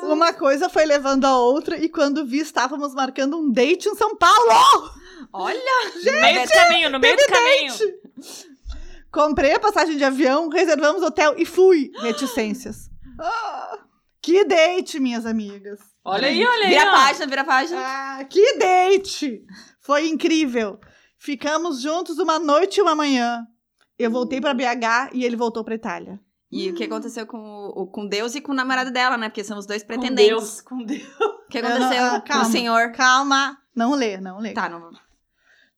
Uma coisa foi levando a outra e quando vi, estávamos marcando um date em São Paulo. Olha! no meio do caminho, no meio do caminho. Comprei a passagem de avião, reservamos hotel e fui. Reticências. Ah, que date, minhas amigas. Olha aí, olha aí. Vira a página, vira a página. Ah, que date! Foi incrível. Ficamos juntos uma noite e uma manhã. Eu voltei pra BH e ele voltou pra Itália. E o que aconteceu com, o, com Deus e com o namorado dela, né? Porque são os dois Com pretendentes. Deus, com Deus. O que Eu não- aconteceu ah, com calma. o senhor? Calma, não lê, não lê. Tá, não.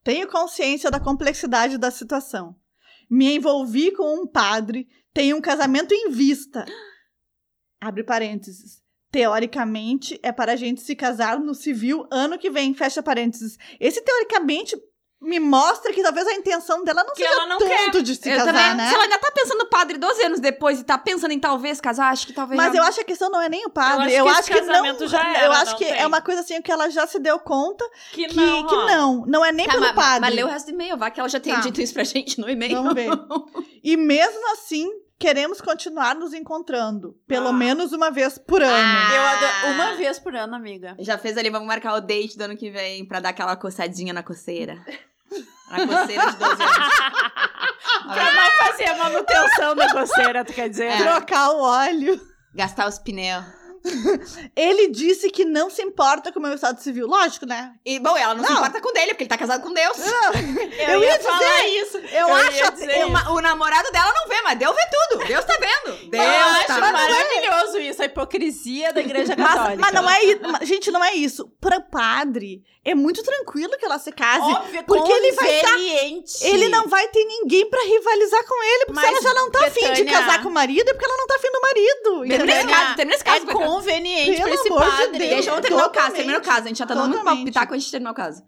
Tenho consciência da complexidade da situação. Me envolvi com um padre, tenho um casamento em vista. Abre parênteses. Teoricamente, é para a gente se casar no civil ano que vem. Fecha parênteses. Esse teoricamente me mostra que talvez a intenção dela não Que seja ela não tanto de se Eu casar, também, né? Se ela ainda tá pensando no padre 12 anos depois e tá pensando em talvez casar, acho que talvez. Mas eu acho que a questão não é nem o padre. Eu Eu acho acho que que, esse não. casamento já era, eu acho não que tem. é uma coisa assim que ela já se deu conta Que que não. que não. Não é nem Tá, pelo mas, padre. mas lê o resto do e-mail, vai que ela já tenha Tá. dito isso pra gente no e-mail. Vamos ver. E mesmo assim, queremos continuar nos encontrando. Pelo Ah. menos uma vez por ano. Ah. Eu adoro. Uma vez por ano, amiga. Já fez ali, vamos marcar o date do ano que vem pra dar aquela coçadinha na coceira. Na coceira de 12 anos. Pra não fazer a manutenção da coceira, tu quer dizer? É. Trocar o óleo. Gastar os pneus. Ele disse que não se importa com o meu estado civil. Lógico, né? E, bom, ela não, se Não. importa com dele, porque ele tá casado com Deus. Eu, ia dizer isso. Eu, Eu acho. ia dizer eu- O, o namorado dela não vê, mas Deus vê tudo. Deus tá vendo. Deus eu acho tá maravilhoso isso, a hipocrisia da igreja mas, católica. mas não é isso. Gente, não é isso. Para padre, é muito tranquilo que ela se case. Óbvio, porque ele vai tá- conveniente. Ele não vai ter ninguém pra rivalizar com ele, porque se Mas, ela já não tá afim de Betânia- casar com o marido, é porque ela não tá afim do marido. Termina esse caso, termina esse caso. É. conveniente Pelo pra esse amor de padre. Deus. Deixa eu terminar o caso, termina o caso. A gente já tá dando muito palpitaco, a gente terminar o caso.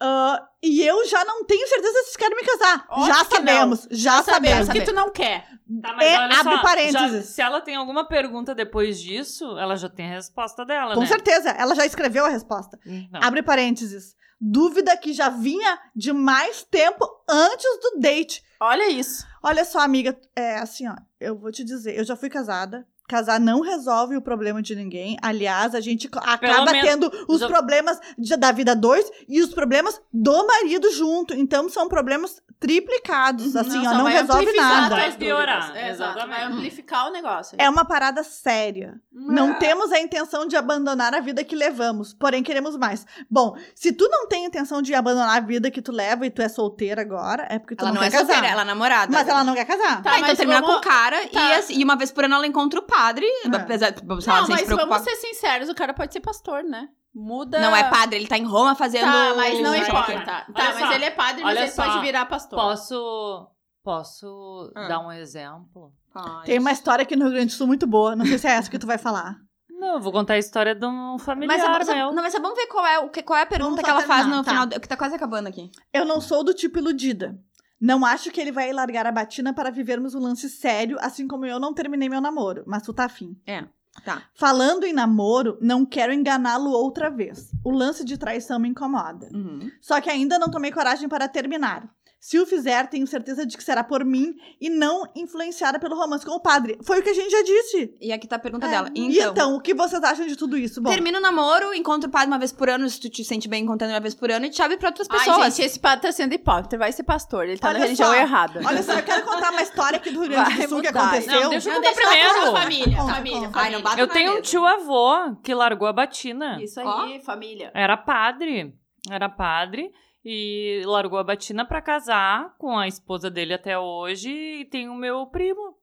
Ah, e eu já não tenho certeza se querem me casar. Óbvio já sabemos, já Sabemos sabemos. que tu não quer. Tá, mas É, olha abre só, parênteses. já- se ela tem alguma pergunta depois disso, ela já tem a resposta dela, Com né? certeza, ela já escreveu a resposta. Não. Abre parênteses. Dúvida que já vinha de mais tempo antes do date. Olha isso. Olha só, amiga, é assim, ó, eu vou te dizer, eu já fui casada. Casar não resolve o problema de ninguém. Aliás, a gente acaba menos- tendo os problemas de- da vida dois e os problemas do marido junto. Então, são problemas triplicados. Assim, só ó, não resolve nada. Vai piorar. É, Exato, vai amplificar o negócio. É uma parada séria. Não temos a intenção de abandonar a vida que levamos, porém queremos mais. Bom, se tu não tem intenção de abandonar a vida que tu leva e tu é solteira agora, é porque tu Ela não, não é quer casar. solteira, ela é namorada. Mas ela não quer casar. Tá, Ah, então termina vamos- com o cara tá. e, assim, e uma vez por ano ela encontra o padre. É. Apesar de Não, sem mas se preocupar. vamos ser sinceros, o cara pode ser pastor, né? Muda. Não é padre, ele tá em Roma fazendo. Tá, mas não importa. Tá, Olha mas só. ele é padre, mas Olha ele só. pode virar pastor. Posso. Posso Ah. dar um exemplo? Ai. Tem uma história aqui no Rio Grande do Sul muito boa. Não sei se é essa que tu vai falar. Não, eu vou contar a história de um familiar Mas, sabe- meu. não, mas vamos ver qual é, o que, qual é a pergunta Vamos que ela faz terminar, no tá. final, do- que tá quase acabando aqui. Eu não sou do tipo iludida. Não acho que ele vai largar a batina para vivermos um lance sério, assim como eu não terminei meu namoro. Mas tu tá afim. É, tá. Falando em namoro, não quero enganá-lo outra vez. O lance de traição me incomoda. Uhum. Só que ainda não tomei coragem para terminar. Se o fizer, tenho certeza de que será por mim e não influenciada pelo romance com o padre. Foi o que a gente já disse. E aqui tá a pergunta É, dela. E então, o que vocês acham de tudo isso? Bom, Termina o namoro, encontra o padre uma vez por ano, se tu te sente bem encontrando uma vez por ano, e te abre pra outras Ai, pessoas. gente, esse padre tá sendo hipócrita. Vai ser pastor. Ele tá Olha na religião só. errada. olha só, eu quero contar uma história aqui do Rio Grande do Sul que aconteceu. Não, deixa eu contar primeiro. família, família. Ai, bate Eu tenho um tio avô que largou a batina. Isso aí, família. Era padre. Era padre. E largou a batina pra casar com a esposa dele até hoje. E tem o meu primo.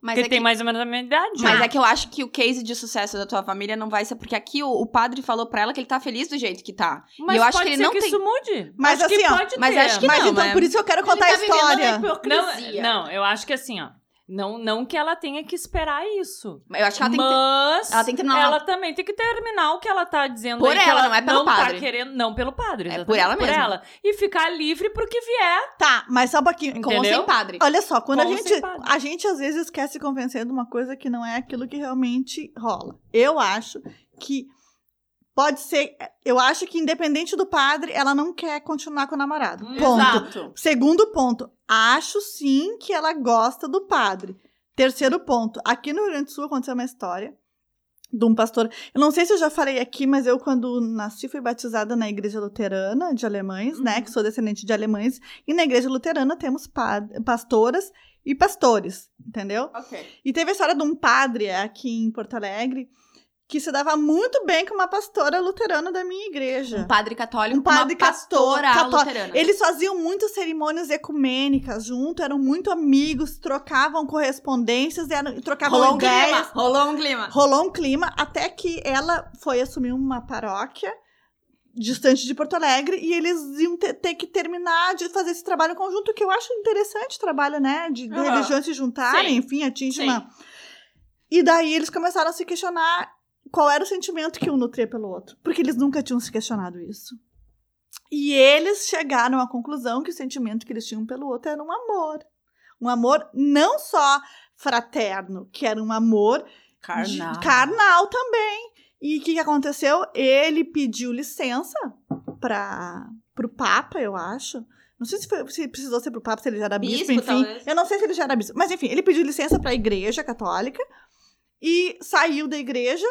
Mas Porque é ele tem que- mais ou menos a minha idade. Mas né? é que eu acho que o case de sucesso da tua família não vai ser porque aqui o, o padre falou pra ela que ele tá feliz do jeito que tá. Mas eu acho que ele não que tem- isso mude. Mas acho que assim, ó, pode mas ter. acho que Mas não, então, é- por isso eu quero contar a Ele tá vivendo história. Não, não, eu acho que assim, ó. Não, não que ela tenha que esperar isso. Eu acho que ela tem que ter- mas ela tem que terminar- ela também tem que terminar o que ela tá dizendo Por aí, ela, ela não é pelo não padre. Tá querendo, não pelo padre, É por ela mesma. ela. E ficar livre pro que vier. Tá, mas só um pouquinho. Com ou Entendeu? sem padre. Olha só, quando a Com gente, a gente às vezes quer se convencer de uma coisa que não é aquilo que realmente rola. Eu acho que pode ser. Eu acho que independente do padre, ela não quer continuar com o namorado. Hum, Ponto. Exato. Segundo ponto, acho sim que ela gosta do padre. Terceiro ponto, aqui no Rio Grande do Sul aconteceu uma história de um pastor. Eu não sei se eu já falei aqui, mas eu, quando nasci, fui batizada na igreja luterana de alemães, né? Que sou descendente de alemães. E na igreja luterana temos pa- pastoras e pastores, entendeu? Ok. E teve a história de um padre aqui em Porto Alegre que se dava muito bem com uma pastora luterana da minha igreja. Um padre católico Um padre uma pastora cató- luterana. Eles faziam muitas cerimônias ecumênicas junto, eram muito amigos, trocavam correspondências, eram, trocavam Rolou um clima. ideias. Rolou um clima. Rolou um clima até que ela foi assumir uma paróquia distante de Porto Alegre e eles iam ter, ter que terminar de fazer esse trabalho conjunto, que eu acho interessante o trabalho, né? De, de Aham. religiões se juntarem, Sim. enfim, atinge Sim. uma. E daí eles começaram a se questionar qual era o sentimento que um nutria pelo outro, porque eles nunca tinham se questionado isso. E eles chegaram à conclusão que o sentimento que eles tinham pelo outro era um amor. Um amor não só fraterno, que era um amor de- Carnal. carnal também. E o que, que aconteceu? Ele pediu licença para o Papa, eu acho. Não sei se, foi- se precisou ser pro Papa, se ele já era bispo, Bispo, enfim. talvez. Eu não sei se ele já era bispo. Mas enfim, ele pediu licença para a igreja católica e saiu da igreja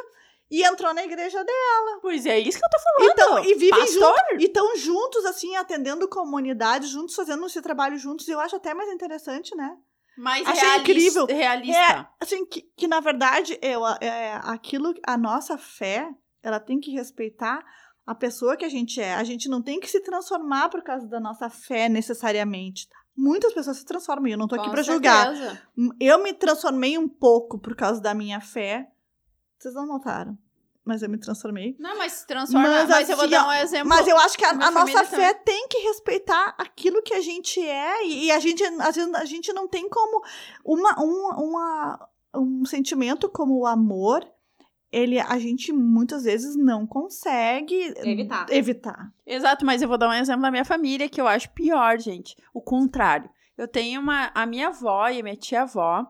e entrou na igreja dela. Pois é isso que eu tô falando. Então, e vivem juntos. E estão juntos, assim, atendendo comunidade, juntos, fazendo esse trabalho juntos. E eu acho até mais interessante, né? Mas Achei realis- incrível. Realista. É, assim, que, que na verdade, eu, é, aquilo, a nossa fé, ela tem que respeitar a pessoa que a gente é. A gente não tem que se transformar por causa da nossa fé necessariamente. tá? Muitas pessoas se transformam e eu não tô aqui Com pra julgar. certeza. Eu me transformei um pouco por causa da minha fé. Vocês não notaram, mas eu me transformei. Não, mas se transforma. Mas, Mas, eu vou assim, dar um exemplo. Mas eu acho que a, a nossa fé tem que respeitar aquilo que a gente é. E, e a gente, a gente não tem como uma, um, uma, um sentimento como o amor. Ele, a gente muitas vezes não consegue Evitar. evitar. Exato, mas eu vou dar um exemplo da minha família que eu acho pior, gente. O contrário. Eu tenho uma. A minha avó e a minha tia-avó.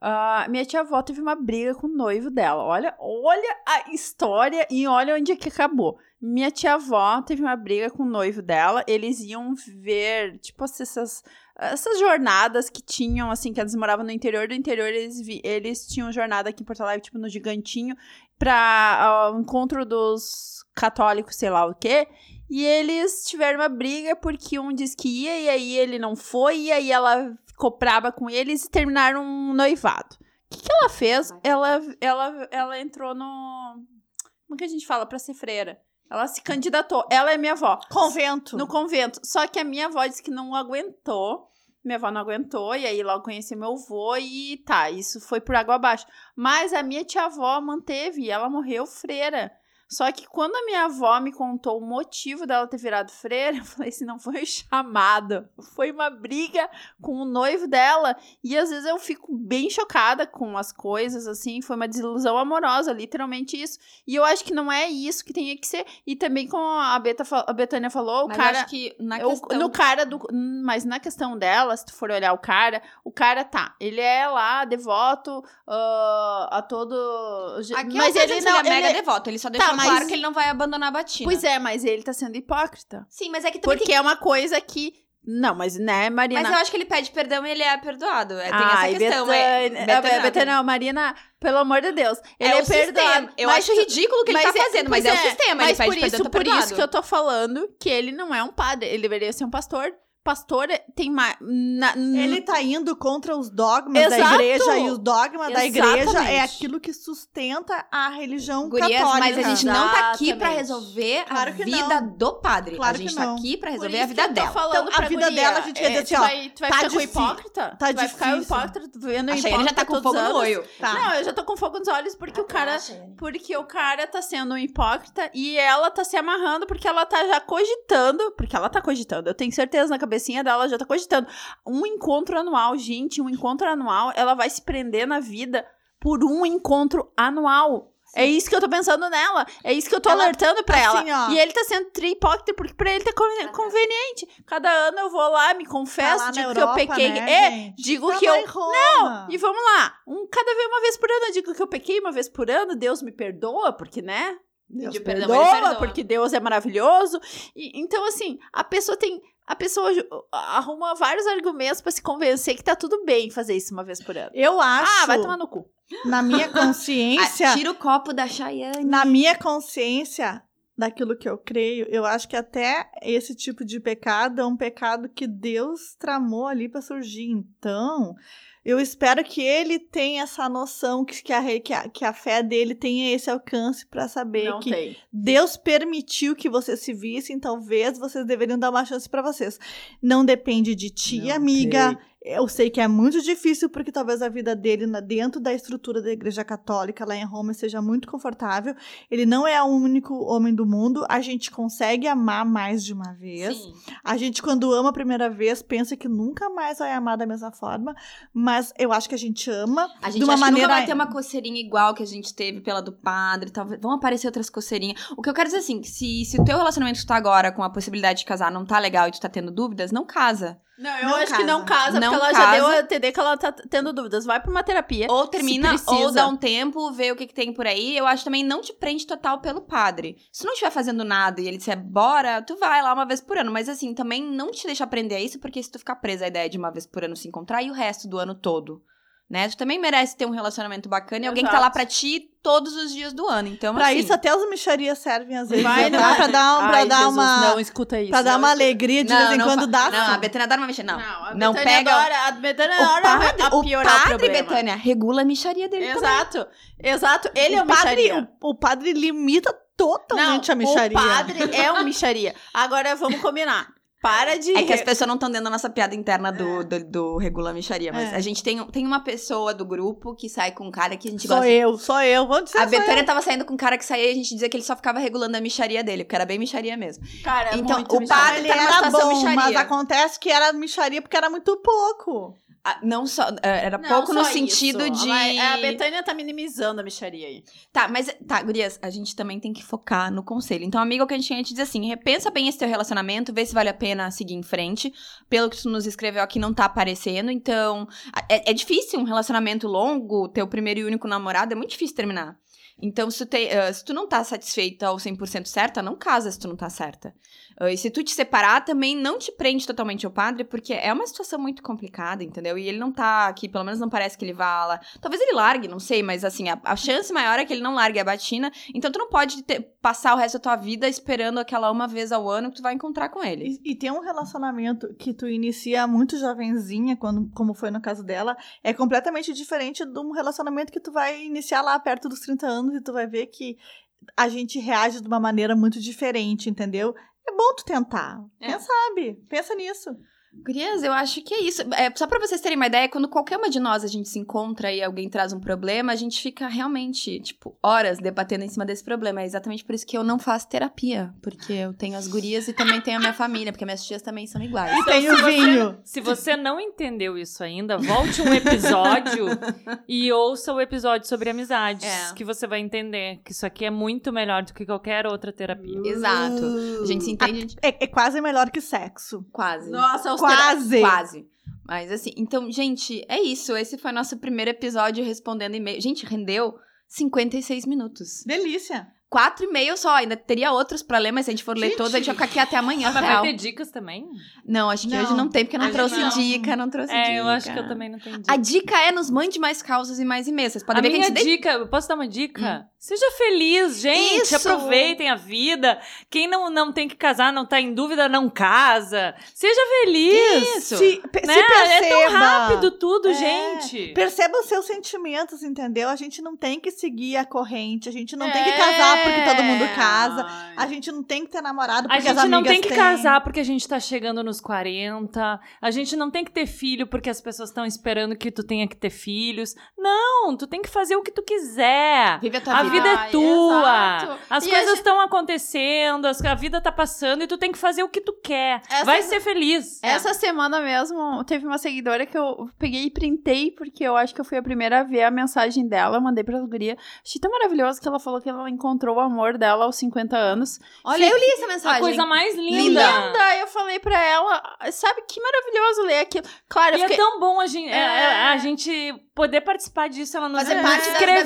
Ah, minha tia-avó teve uma briga com o noivo dela. Olha, olha a história e olha onde é que acabou. Minha tia-avó teve uma briga com o noivo dela. Eles iam ver, tipo, essas, essas jornadas que tinham, assim, que eles moravam no interior do interior. Eles, vi- eles tinham jornada aqui em Porto Alegre, tipo, no Gigantinho, pra o encontro dos católicos, sei lá o quê. E eles tiveram uma briga porque um disse que ia e aí ele não foi, e aí ela ficou braba com eles e terminaram um noivado. O que, que ela fez? Ela, ela, ela entrou no. Como que a gente fala pra ser freira? Ela se candidatou. Ela é minha avó. Convento. No convento. Só que a minha avó disse que não aguentou. Minha avó não aguentou, e aí logo conheci meu avô e tá, isso foi por água abaixo. Mas a minha tia-avó manteve, e ela morreu freira. Só que quando a minha avó me contou o motivo dela ter virado freira, eu falei assim, não foi chamado, foi uma briga com o noivo dela. E às vezes eu fico bem chocada com as coisas, assim, foi uma desilusão amorosa, literalmente isso. E eu acho que não é isso que tem que ser. E também como a, Beta, a Betânia falou, o Mas cara... acho que na Eu- questão... no cara do. Mas na questão dela, se tu for olhar o cara, o cara tá. Ele é lá, devoto ah, a todo. Aqui mas eu ele ele não. é mega ele- devoto. Ele só deixou mas- claro que ele não vai abandonar a batina. Pois é, mas ele tá sendo hipócrita. Sim, mas é que também Porque é uma coisa que. Não, mas né, Marina. Mas eu acho que ele pede perdão e ele é perdoado. É, tem Ai, essa questão. Betânia, é, a Betânia, não, Marina, pelo amor de Deus. Ele é, o sistema. perdoado. Eu mas acho ridículo o que ele tá é- fazendo, mas pois é, o sistema. Mas ele pede por perdão isso, tá por isso que eu tô falando que ele não é um padre. Ele deveria ser um pastor. Pastor tem mais. Ele tá indo contra os dogmas da Exato. igreja e os dogmas da igreja é Exatamente. aquilo que sustenta a religião Gurias, católica. mas a gente não tá aqui pra Exatamente. resolver Claro a vida não. do padre. Claro a gente que tá não. aqui pra Por resolver a vida dela. falando Então, a vida guria, dela, a gente quer dizer é, assim, tu ó, vai, tu vai tá ficar com difícil, hipócrita? tá tu vai ficar hipócrita, tu vendo hipócrita já tá com fogo no olho. Tá. Não, eu já tô com fogo nos olhos porque o cara porque o cara tá sendo um hipócrita e ela tá se amarrando porque ela tá já cogitando, porque ela tá cogitando, eu tenho certeza na cabecinha dela, já tá cogitando. Um encontro anual, gente, um encontro anual, ela vai se prender na vida por um encontro anual. É isso que eu tô pensando nela. É isso que eu tô Ela- alertando pra assim, ela. ó. E ele tá sendo tri hipócrita porque pra ele tá conven- conveniente. Cada ano eu vou lá, me Tá confesso, na digo Europa, que eu pequei. né, é, digo Tá que eu. Roma. E vamos lá, um, cada vez uma vez por ano eu digo que eu pequei uma vez por ano, Deus me perdoa, porque, né? Deus Pediu perdão, perdoa, perdoa. porque Deus é maravilhoso. E, então, assim, a pessoa tem. A pessoa arruma vários argumentos pra se convencer que tá tudo bem fazer isso uma vez por ano. Eu acho, Ah, vai tomar no cu. na minha consciência, Ah, tira o copo da Chayane. na minha consciência daquilo que eu creio, eu acho que até esse tipo de pecado é um pecado que Deus tramou ali para surgir. Então, eu espero que ele tenha essa noção, que, que, a, que, a, que a fé dele tenha esse alcance para saber Não que tem. Deus permitiu que vocês se vissem, talvez vocês deveriam dar uma chance pra vocês. Não depende de ti, Não amiga. Eu sei que é muito difícil, porque talvez a vida dele dentro da estrutura da Igreja Católica lá em Roma seja muito confortável. Ele não é o único homem do mundo. A gente consegue amar mais de uma vez. Sim. A gente, quando ama a primeira vez, pensa que nunca mais vai amar da mesma forma. Mas eu acho que a gente ama A gente de uma acha que maneira. nunca vai ter uma coceirinha igual que a gente teve pela do padre, talvez vão aparecer outras coceirinhas. O que eu quero dizer assim, que se, se o teu relacionamento que tu tá agora com a possibilidade de casar não tá legal e tu tá tendo dúvidas, não casa. Não, eu Não acho que não casa. casa, Não porque ela casa. já deu a entender que ela tá tendo dúvidas. Vai pra uma terapia. Ou termina, ou dá um tempo, vê o que, que tem por aí. Eu acho também não te prende total pelo padre. Se tu não estiver fazendo nada e ele disser bora, tu vai lá uma vez por ano. Mas assim, também não te deixa aprender a isso, porque se tu ficar presa à ideia de uma vez por ano se encontrar e o resto do ano todo. Né? Tu também merece ter um relacionamento bacana e alguém que tá Exato. lá pra ti todos os dias do ano. Então, Pra assim, isso, até as mixarias servem às vezes. Vai, né? não. Pra dar, um- pra Ai, dar Jesus, uma. Não, escuta isso. Pra dar não uma alegria de vez em quando fa- dá. Não, a Betânia adora uma mexer. Não, a não Betânia pega... Adora, a Betânia O adora padre, a o piorar o padre. Betânia, regula a micharia dele também. Exato. Exato. Ele é o padre, micharia. o, o padre limita totalmente Não, a micharia. o padre é um micharia. Agora vamos combinar. Para de... É que as pessoas não estão dentro da nossa piada interna do, do, do Regula Micharia, mas É. a gente tem, tem uma pessoa do grupo que sai com um cara que a gente Sou gosta. eu, sou eu. Vamos dizer A sou. Betânia tava saindo com um cara que saía e a gente dizia que ele só ficava regulando a micharia dele, porque era bem micharia mesmo. Cara, é Então, muito o padre tá era bom, micharia. mas acontece que era micharia porque era muito pouco. Ah, não só. é, Era Não, pouco no só sentido isso. de. Mas A Betânia tá minimizando a micharia aí. Tá, mas, tá, gurias, a gente também tem que focar no conselho. Então, amigo, que a gente tinha te dizer assim, repensa bem esse teu relacionamento, vê se vale a pena seguir em frente. Pelo que tu nos escreveu aqui, não tá aparecendo. Então, a- é, é difícil um relacionamento longo, teu primeiro e único namorado, é muito difícil terminar. Então, se tu, te- ah, se tu não tá satisfeita ou 100% certa, não casa se tu não tá certa. Ah, e se tu te separar, também não te prende totalmente ao padre, porque é uma situação muito complicada, entendeu? E ele não tá aqui, pelo menos não parece que ele vá lá. Talvez ele largue, não sei, mas assim, a, a chance maior é que ele não largue a batina. Então, tu não pode ter- passar o resto da tua vida esperando aquela uma vez ao ano que tu vai encontrar com ele. E, e tem um relacionamento que tu inicia muito jovenzinha, quando, como foi no caso dela, é completamente diferente de um relacionamento que tu vai iniciar lá perto dos 30 anos e tu vai ver que a gente reage de uma maneira muito diferente, entendeu? É bom tu tentar. É. Quem sabe? Pensa nisso. Gurias, eu acho que é isso. É, só pra vocês terem uma ideia, quando qualquer uma de nós a gente se encontra e alguém traz um problema, a gente fica realmente, tipo, horas debatendo em cima desse problema. É exatamente por isso que eu não faço terapia. Porque eu tenho as gurias e também tenho a minha família, porque minhas tias também são iguais. E tem se o você- vinho. Se você não entendeu isso ainda, volte um episódio e ouça o episódio sobre amizades, É. que você vai entender que isso aqui é muito melhor do que qualquer outra terapia. Exato. A gente se entende, a. É, é quase melhor que sexo. quase. Nossa, os Quase. Quase. Mas assim, então, gente, é isso. Esse foi nosso primeiro episódio respondendo e-mail. Gente, rendeu 56 minutos. Delícia. Quatro e meio só, ainda teria outros pra ler, mas se a gente for ler Gente. todos, a gente vai ficar aqui até amanhã, mas real. vai ter dicas também? Não, acho que Não. hoje não tem, porque eu não trouxe não. dica, não trouxe dica. É, eu acho que eu também não tenho A dica. dica é nos mande mais causas e mais e-mails. Vocês podem A ver que a minha gente... dica, eu posso dar uma dica? Seja feliz, gente. Isso. Aproveitem a vida. Quem não, não tem que casar, não tá em dúvida, não casa. Seja feliz. Isso. Se, Né? se perceba. É tão rápido tudo, É. gente. Perceba os seus sentimentos, entendeu? A gente não tem que seguir a corrente, a gente não tem É. que casar porque todo mundo casa, a gente não tem que ter namorado A porque as gente não amigas tem que têm. casar porque a gente tá chegando nos 40. A gente não tem que ter filho porque as pessoas estão esperando que tu tenha que ter filhos. Não, tu tem que fazer o que tu quiser. Vive a tua A vida. Vida é tua. exato. As E a coisas gente- estão acontecendo, as- a vida tá passando e tu tem que fazer o que tu quer. Essa- Vai ser feliz. Essa semana mesmo, teve uma seguidora que eu peguei e printei, porque eu acho que eu fui a primeira a ver a mensagem dela, eu mandei pra guria. Achei tão maravilhoso que ela falou que ela encontrou o amor dela aos 50 anos. Olha, eu li essa A mensagem. coisa mais linda. Linda. Eu falei pra ela, sabe que maravilhoso ler aquilo. Claro, eu E é fiquei... tão bom a gente, é, É. é, a gente poder participar disso, ela nos Fazer parte da- da escrever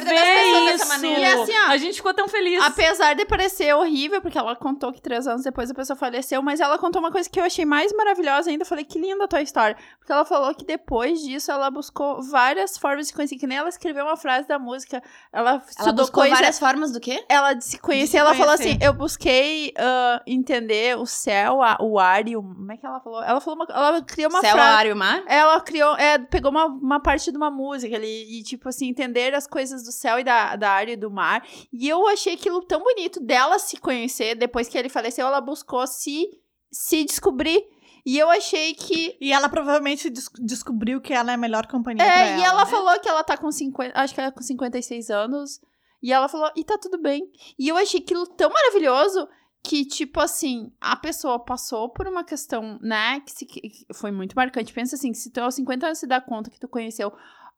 dessa isso. maneira. E assim, ó, a gente ficou tão feliz. Apesar de parecer horrível, porque ela contou que três anos depois a pessoa faleceu, mas ela contou uma coisa que eu achei mais maravilhosa ainda. Eu falei, que linda a tua história. Porque ela falou que depois disso ela buscou várias formas de conhecer. Que nem ela escreveu uma frase da música. Ela Ela buscou coisa. várias formas do quê? Ela de se conhecer, De se ela falou assim: eu busquei ah, entender o céu, a- o ar e o. Como é que ela falou? Ela falou uma, ela criou uma Céu, frase. ar e o mar? Ela criou, é, pegou uma, uma parte de uma música ali e, tipo assim, entender as coisas do céu e da, da área e do mar. E eu achei aquilo tão bonito dela se conhecer. Depois que ele faleceu, ela buscou se, se descobrir. E eu achei que. E ela provavelmente des- descobriu que ela é a melhor companhia É, e ela. ela né? falou que ela tá com 50. Acho que ela é com 56 anos. E ela falou, e tá tudo bem. E eu achei aquilo tão maravilhoso que, tipo assim, a pessoa passou por uma questão, né, que, se- que foi muito marcante. Pensa assim, que se tu aos 50 anos se dá conta que tu conheceu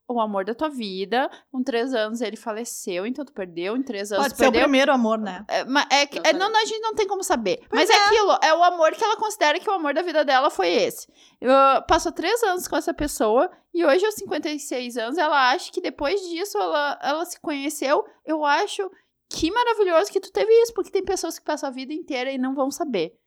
o amor da tua vida, com três anos ele faleceu, então tu perdeu, em três anos Pode ser o perdeu. primeiro amor, né? É, é é, não, não, a gente não tem como saber. Pois Mas é aquilo, é o amor que ela considera que o amor da vida dela foi esse. Eu- passou três anos com essa pessoa e hoje, aos 56 anos, ela acha que depois disso ela, ela se conheceu. Eu acho que maravilhoso que tu teve isso, porque tem pessoas que passam a vida inteira e não vão saber.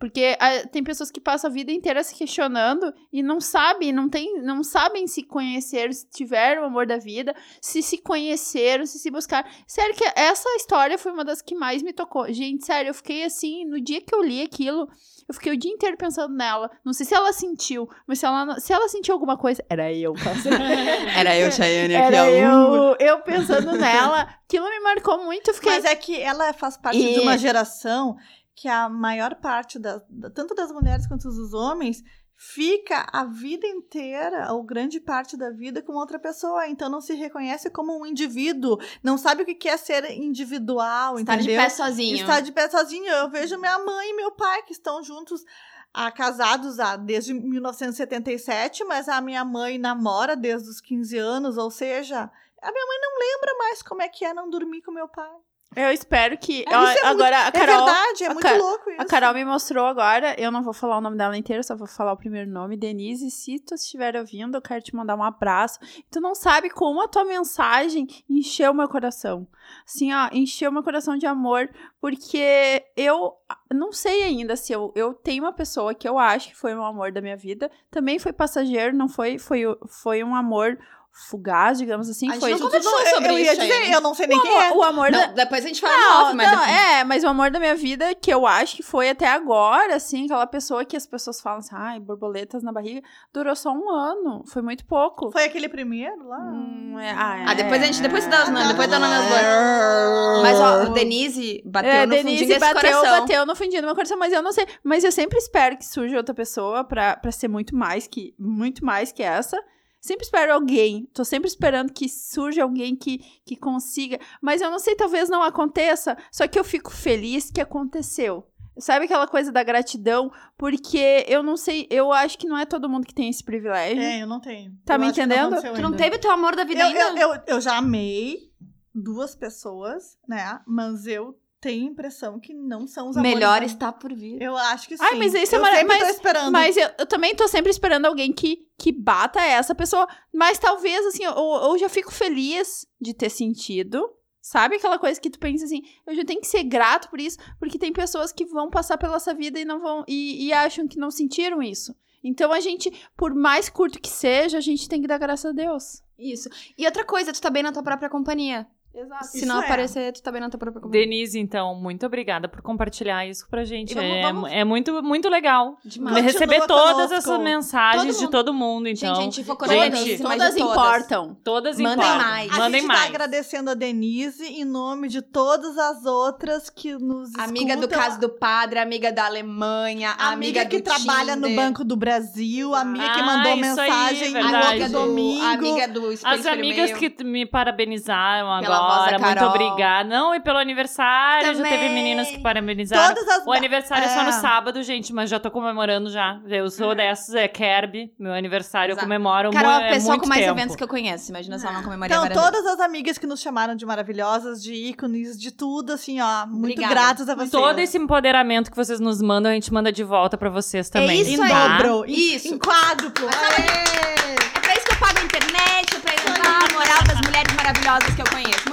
Porque ah, tem pessoas que passam a vida inteira se questionando e não sabem, não, tem, não sabem se conheceram, se tiveram o amor da vida, se se conheceram, se se buscaram. Sério que essa história foi uma das que mais me tocou. Gente, sério, eu fiquei assim, no dia que eu li aquilo, eu fiquei o dia inteiro pensando nela. Não sei se ela sentiu, mas se ela, se ela sentiu alguma coisa, era eu. Era eu, Chayane, Era aqui, ó. eu, eu pensando nela. Aquilo me marcou muito, eu fiquei... Mas é que ela faz parte E- de uma geração que a maior parte, da, tanto das mulheres quanto dos homens, fica a vida inteira, ou grande parte da vida, com outra pessoa. Então não se reconhece como um indivíduo, não sabe o que é ser individual, Estar de entendeu? pé sozinho. Está de pé sozinho. Eu vejo minha mãe e meu pai que estão juntos. ah, casados há, desde 1977, mas a minha mãe namora desde os 15 anos, ou seja, a minha mãe não lembra mais como é que é não dormir com meu pai. Eu espero que... É, isso é agora, a É Carol... verdade, é muito louco isso. A Carol me mostrou agora, eu não vou falar o nome dela inteiro, só vou falar o primeiro nome, Denise. Se tu estiver ouvindo, eu quero te mandar um abraço. Tu não sabe como a tua mensagem encheu meu coração. Assim, ó, encheu meu coração de amor, porque eu não sei ainda se eu, eu tenho uma pessoa que eu acho que foi o amor da minha vida. Também foi passageiro, não foi, foi, foi um amor fugaz, digamos assim. A gente foi não conversou eu- sobre eu ia isso, dizer, Chayane. eu não sei nem o quem é. amor, o amor da, Não, depois a gente fala não, off, mas não, depois- é, mas o amor da minha vida, que eu acho que foi até agora, assim, aquela pessoa que as pessoas falam assim, ai, borboletas na barriga, durou só um ano, foi muito pouco. Foi aquele primeiro lá? Hum, é, ah, Ah, depois a gente, depois dá, Ah, não, tá. depois dá nome às duas. Mas, ó, Denise bateu É, no Denise fundinho desse bateu, coração. bateu no fundinho do meu coração, mas eu não sei. Mas eu sempre espero que surja outra pessoa pra, pra ser muito mais que muito mais que essa. Sempre espero alguém. Tô sempre esperando que surja alguém que, que consiga. Mas eu não sei, talvez não aconteça. Só que eu fico feliz que aconteceu. Sabe aquela coisa da gratidão? Porque eu não sei, eu acho que não é todo mundo que tem esse privilégio. É, eu não tenho. Tá Eu me entendendo? aconteceu Tu não teve teu amor da vida eu, ainda? eu, eu, eu já amei duas pessoas, né? Mas eu tenho a impressão que não são os amores Melhor está por vir. Eu acho que sim. Ai, mas isso é sempre mas- tô esperando. Mas eu, eu também tô sempre esperando alguém que, que bata essa pessoa. Mas talvez, assim, eu, eu já fico feliz de ter sentido. Sabe aquela coisa que tu pensa assim, eu já tenho que ser grato por isso, porque tem pessoas que vão passar pela essa vida e não vão. E, e acham que não sentiram isso. Então a gente, por mais curto que seja, a gente tem que dar graças a Deus. Isso. E outra coisa, tu tá bem na tua própria companhia. Exato. Se Isso não é. aparecer, tu tá bem na tua própria comida. Denise, então, muito obrigada por compartilhar isso pra gente. Vamos- é, vamos- é muito, muito legal Demais. Continua receber todas conosco. essas mensagens Todo de todo mundo, então. gente, a gente focou gente, Denise, Todas todas. importam. Todas Mandem importam. mais. A Mandem gente mais. tá agradecendo a Denise em nome de todas as outras que nos Amiga do escutam. caso do padre, amiga da Alemanha, amiga, amiga que do trabalha no Tinder, Banco do Brasil, amiga que Ah, mandou isso aí, mensagem no outro amiga do, domingo. amiga do As amigas que me parabenizaram Pela agora, muito Carol. obrigada. Não, e pelo aniversário, já Também. teve meninas que parabenizaram. Todas as O aniversário é. só no É. sábado, gente, mas já tô comemorando já. Eu sou dessas, é Kerb, meu aniversário Exato. eu comemoro Carol, mu- é a é pessoa muito com mais tempo. eventos que eu conheço. Imagina se ela não comemoraria Então, todas as amigas que nos chamaram de maravilhosas, de ícones, de tudo, assim, ó, muito Obrigada. gratas a vocês. Todo esse empoderamento que vocês nos mandam, a gente manda de volta pra vocês também. isso em aí. tá? dobro, Isso. em quádruplo. É pra isso que eu pago a internet, é pra elevar a moral das mulheres maravilhosas que eu conheço.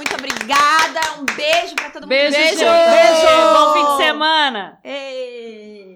Obrigada, um beijo pra todo mundo. Beijo, Beijo! Beijo! Bom fim de semana! Ei.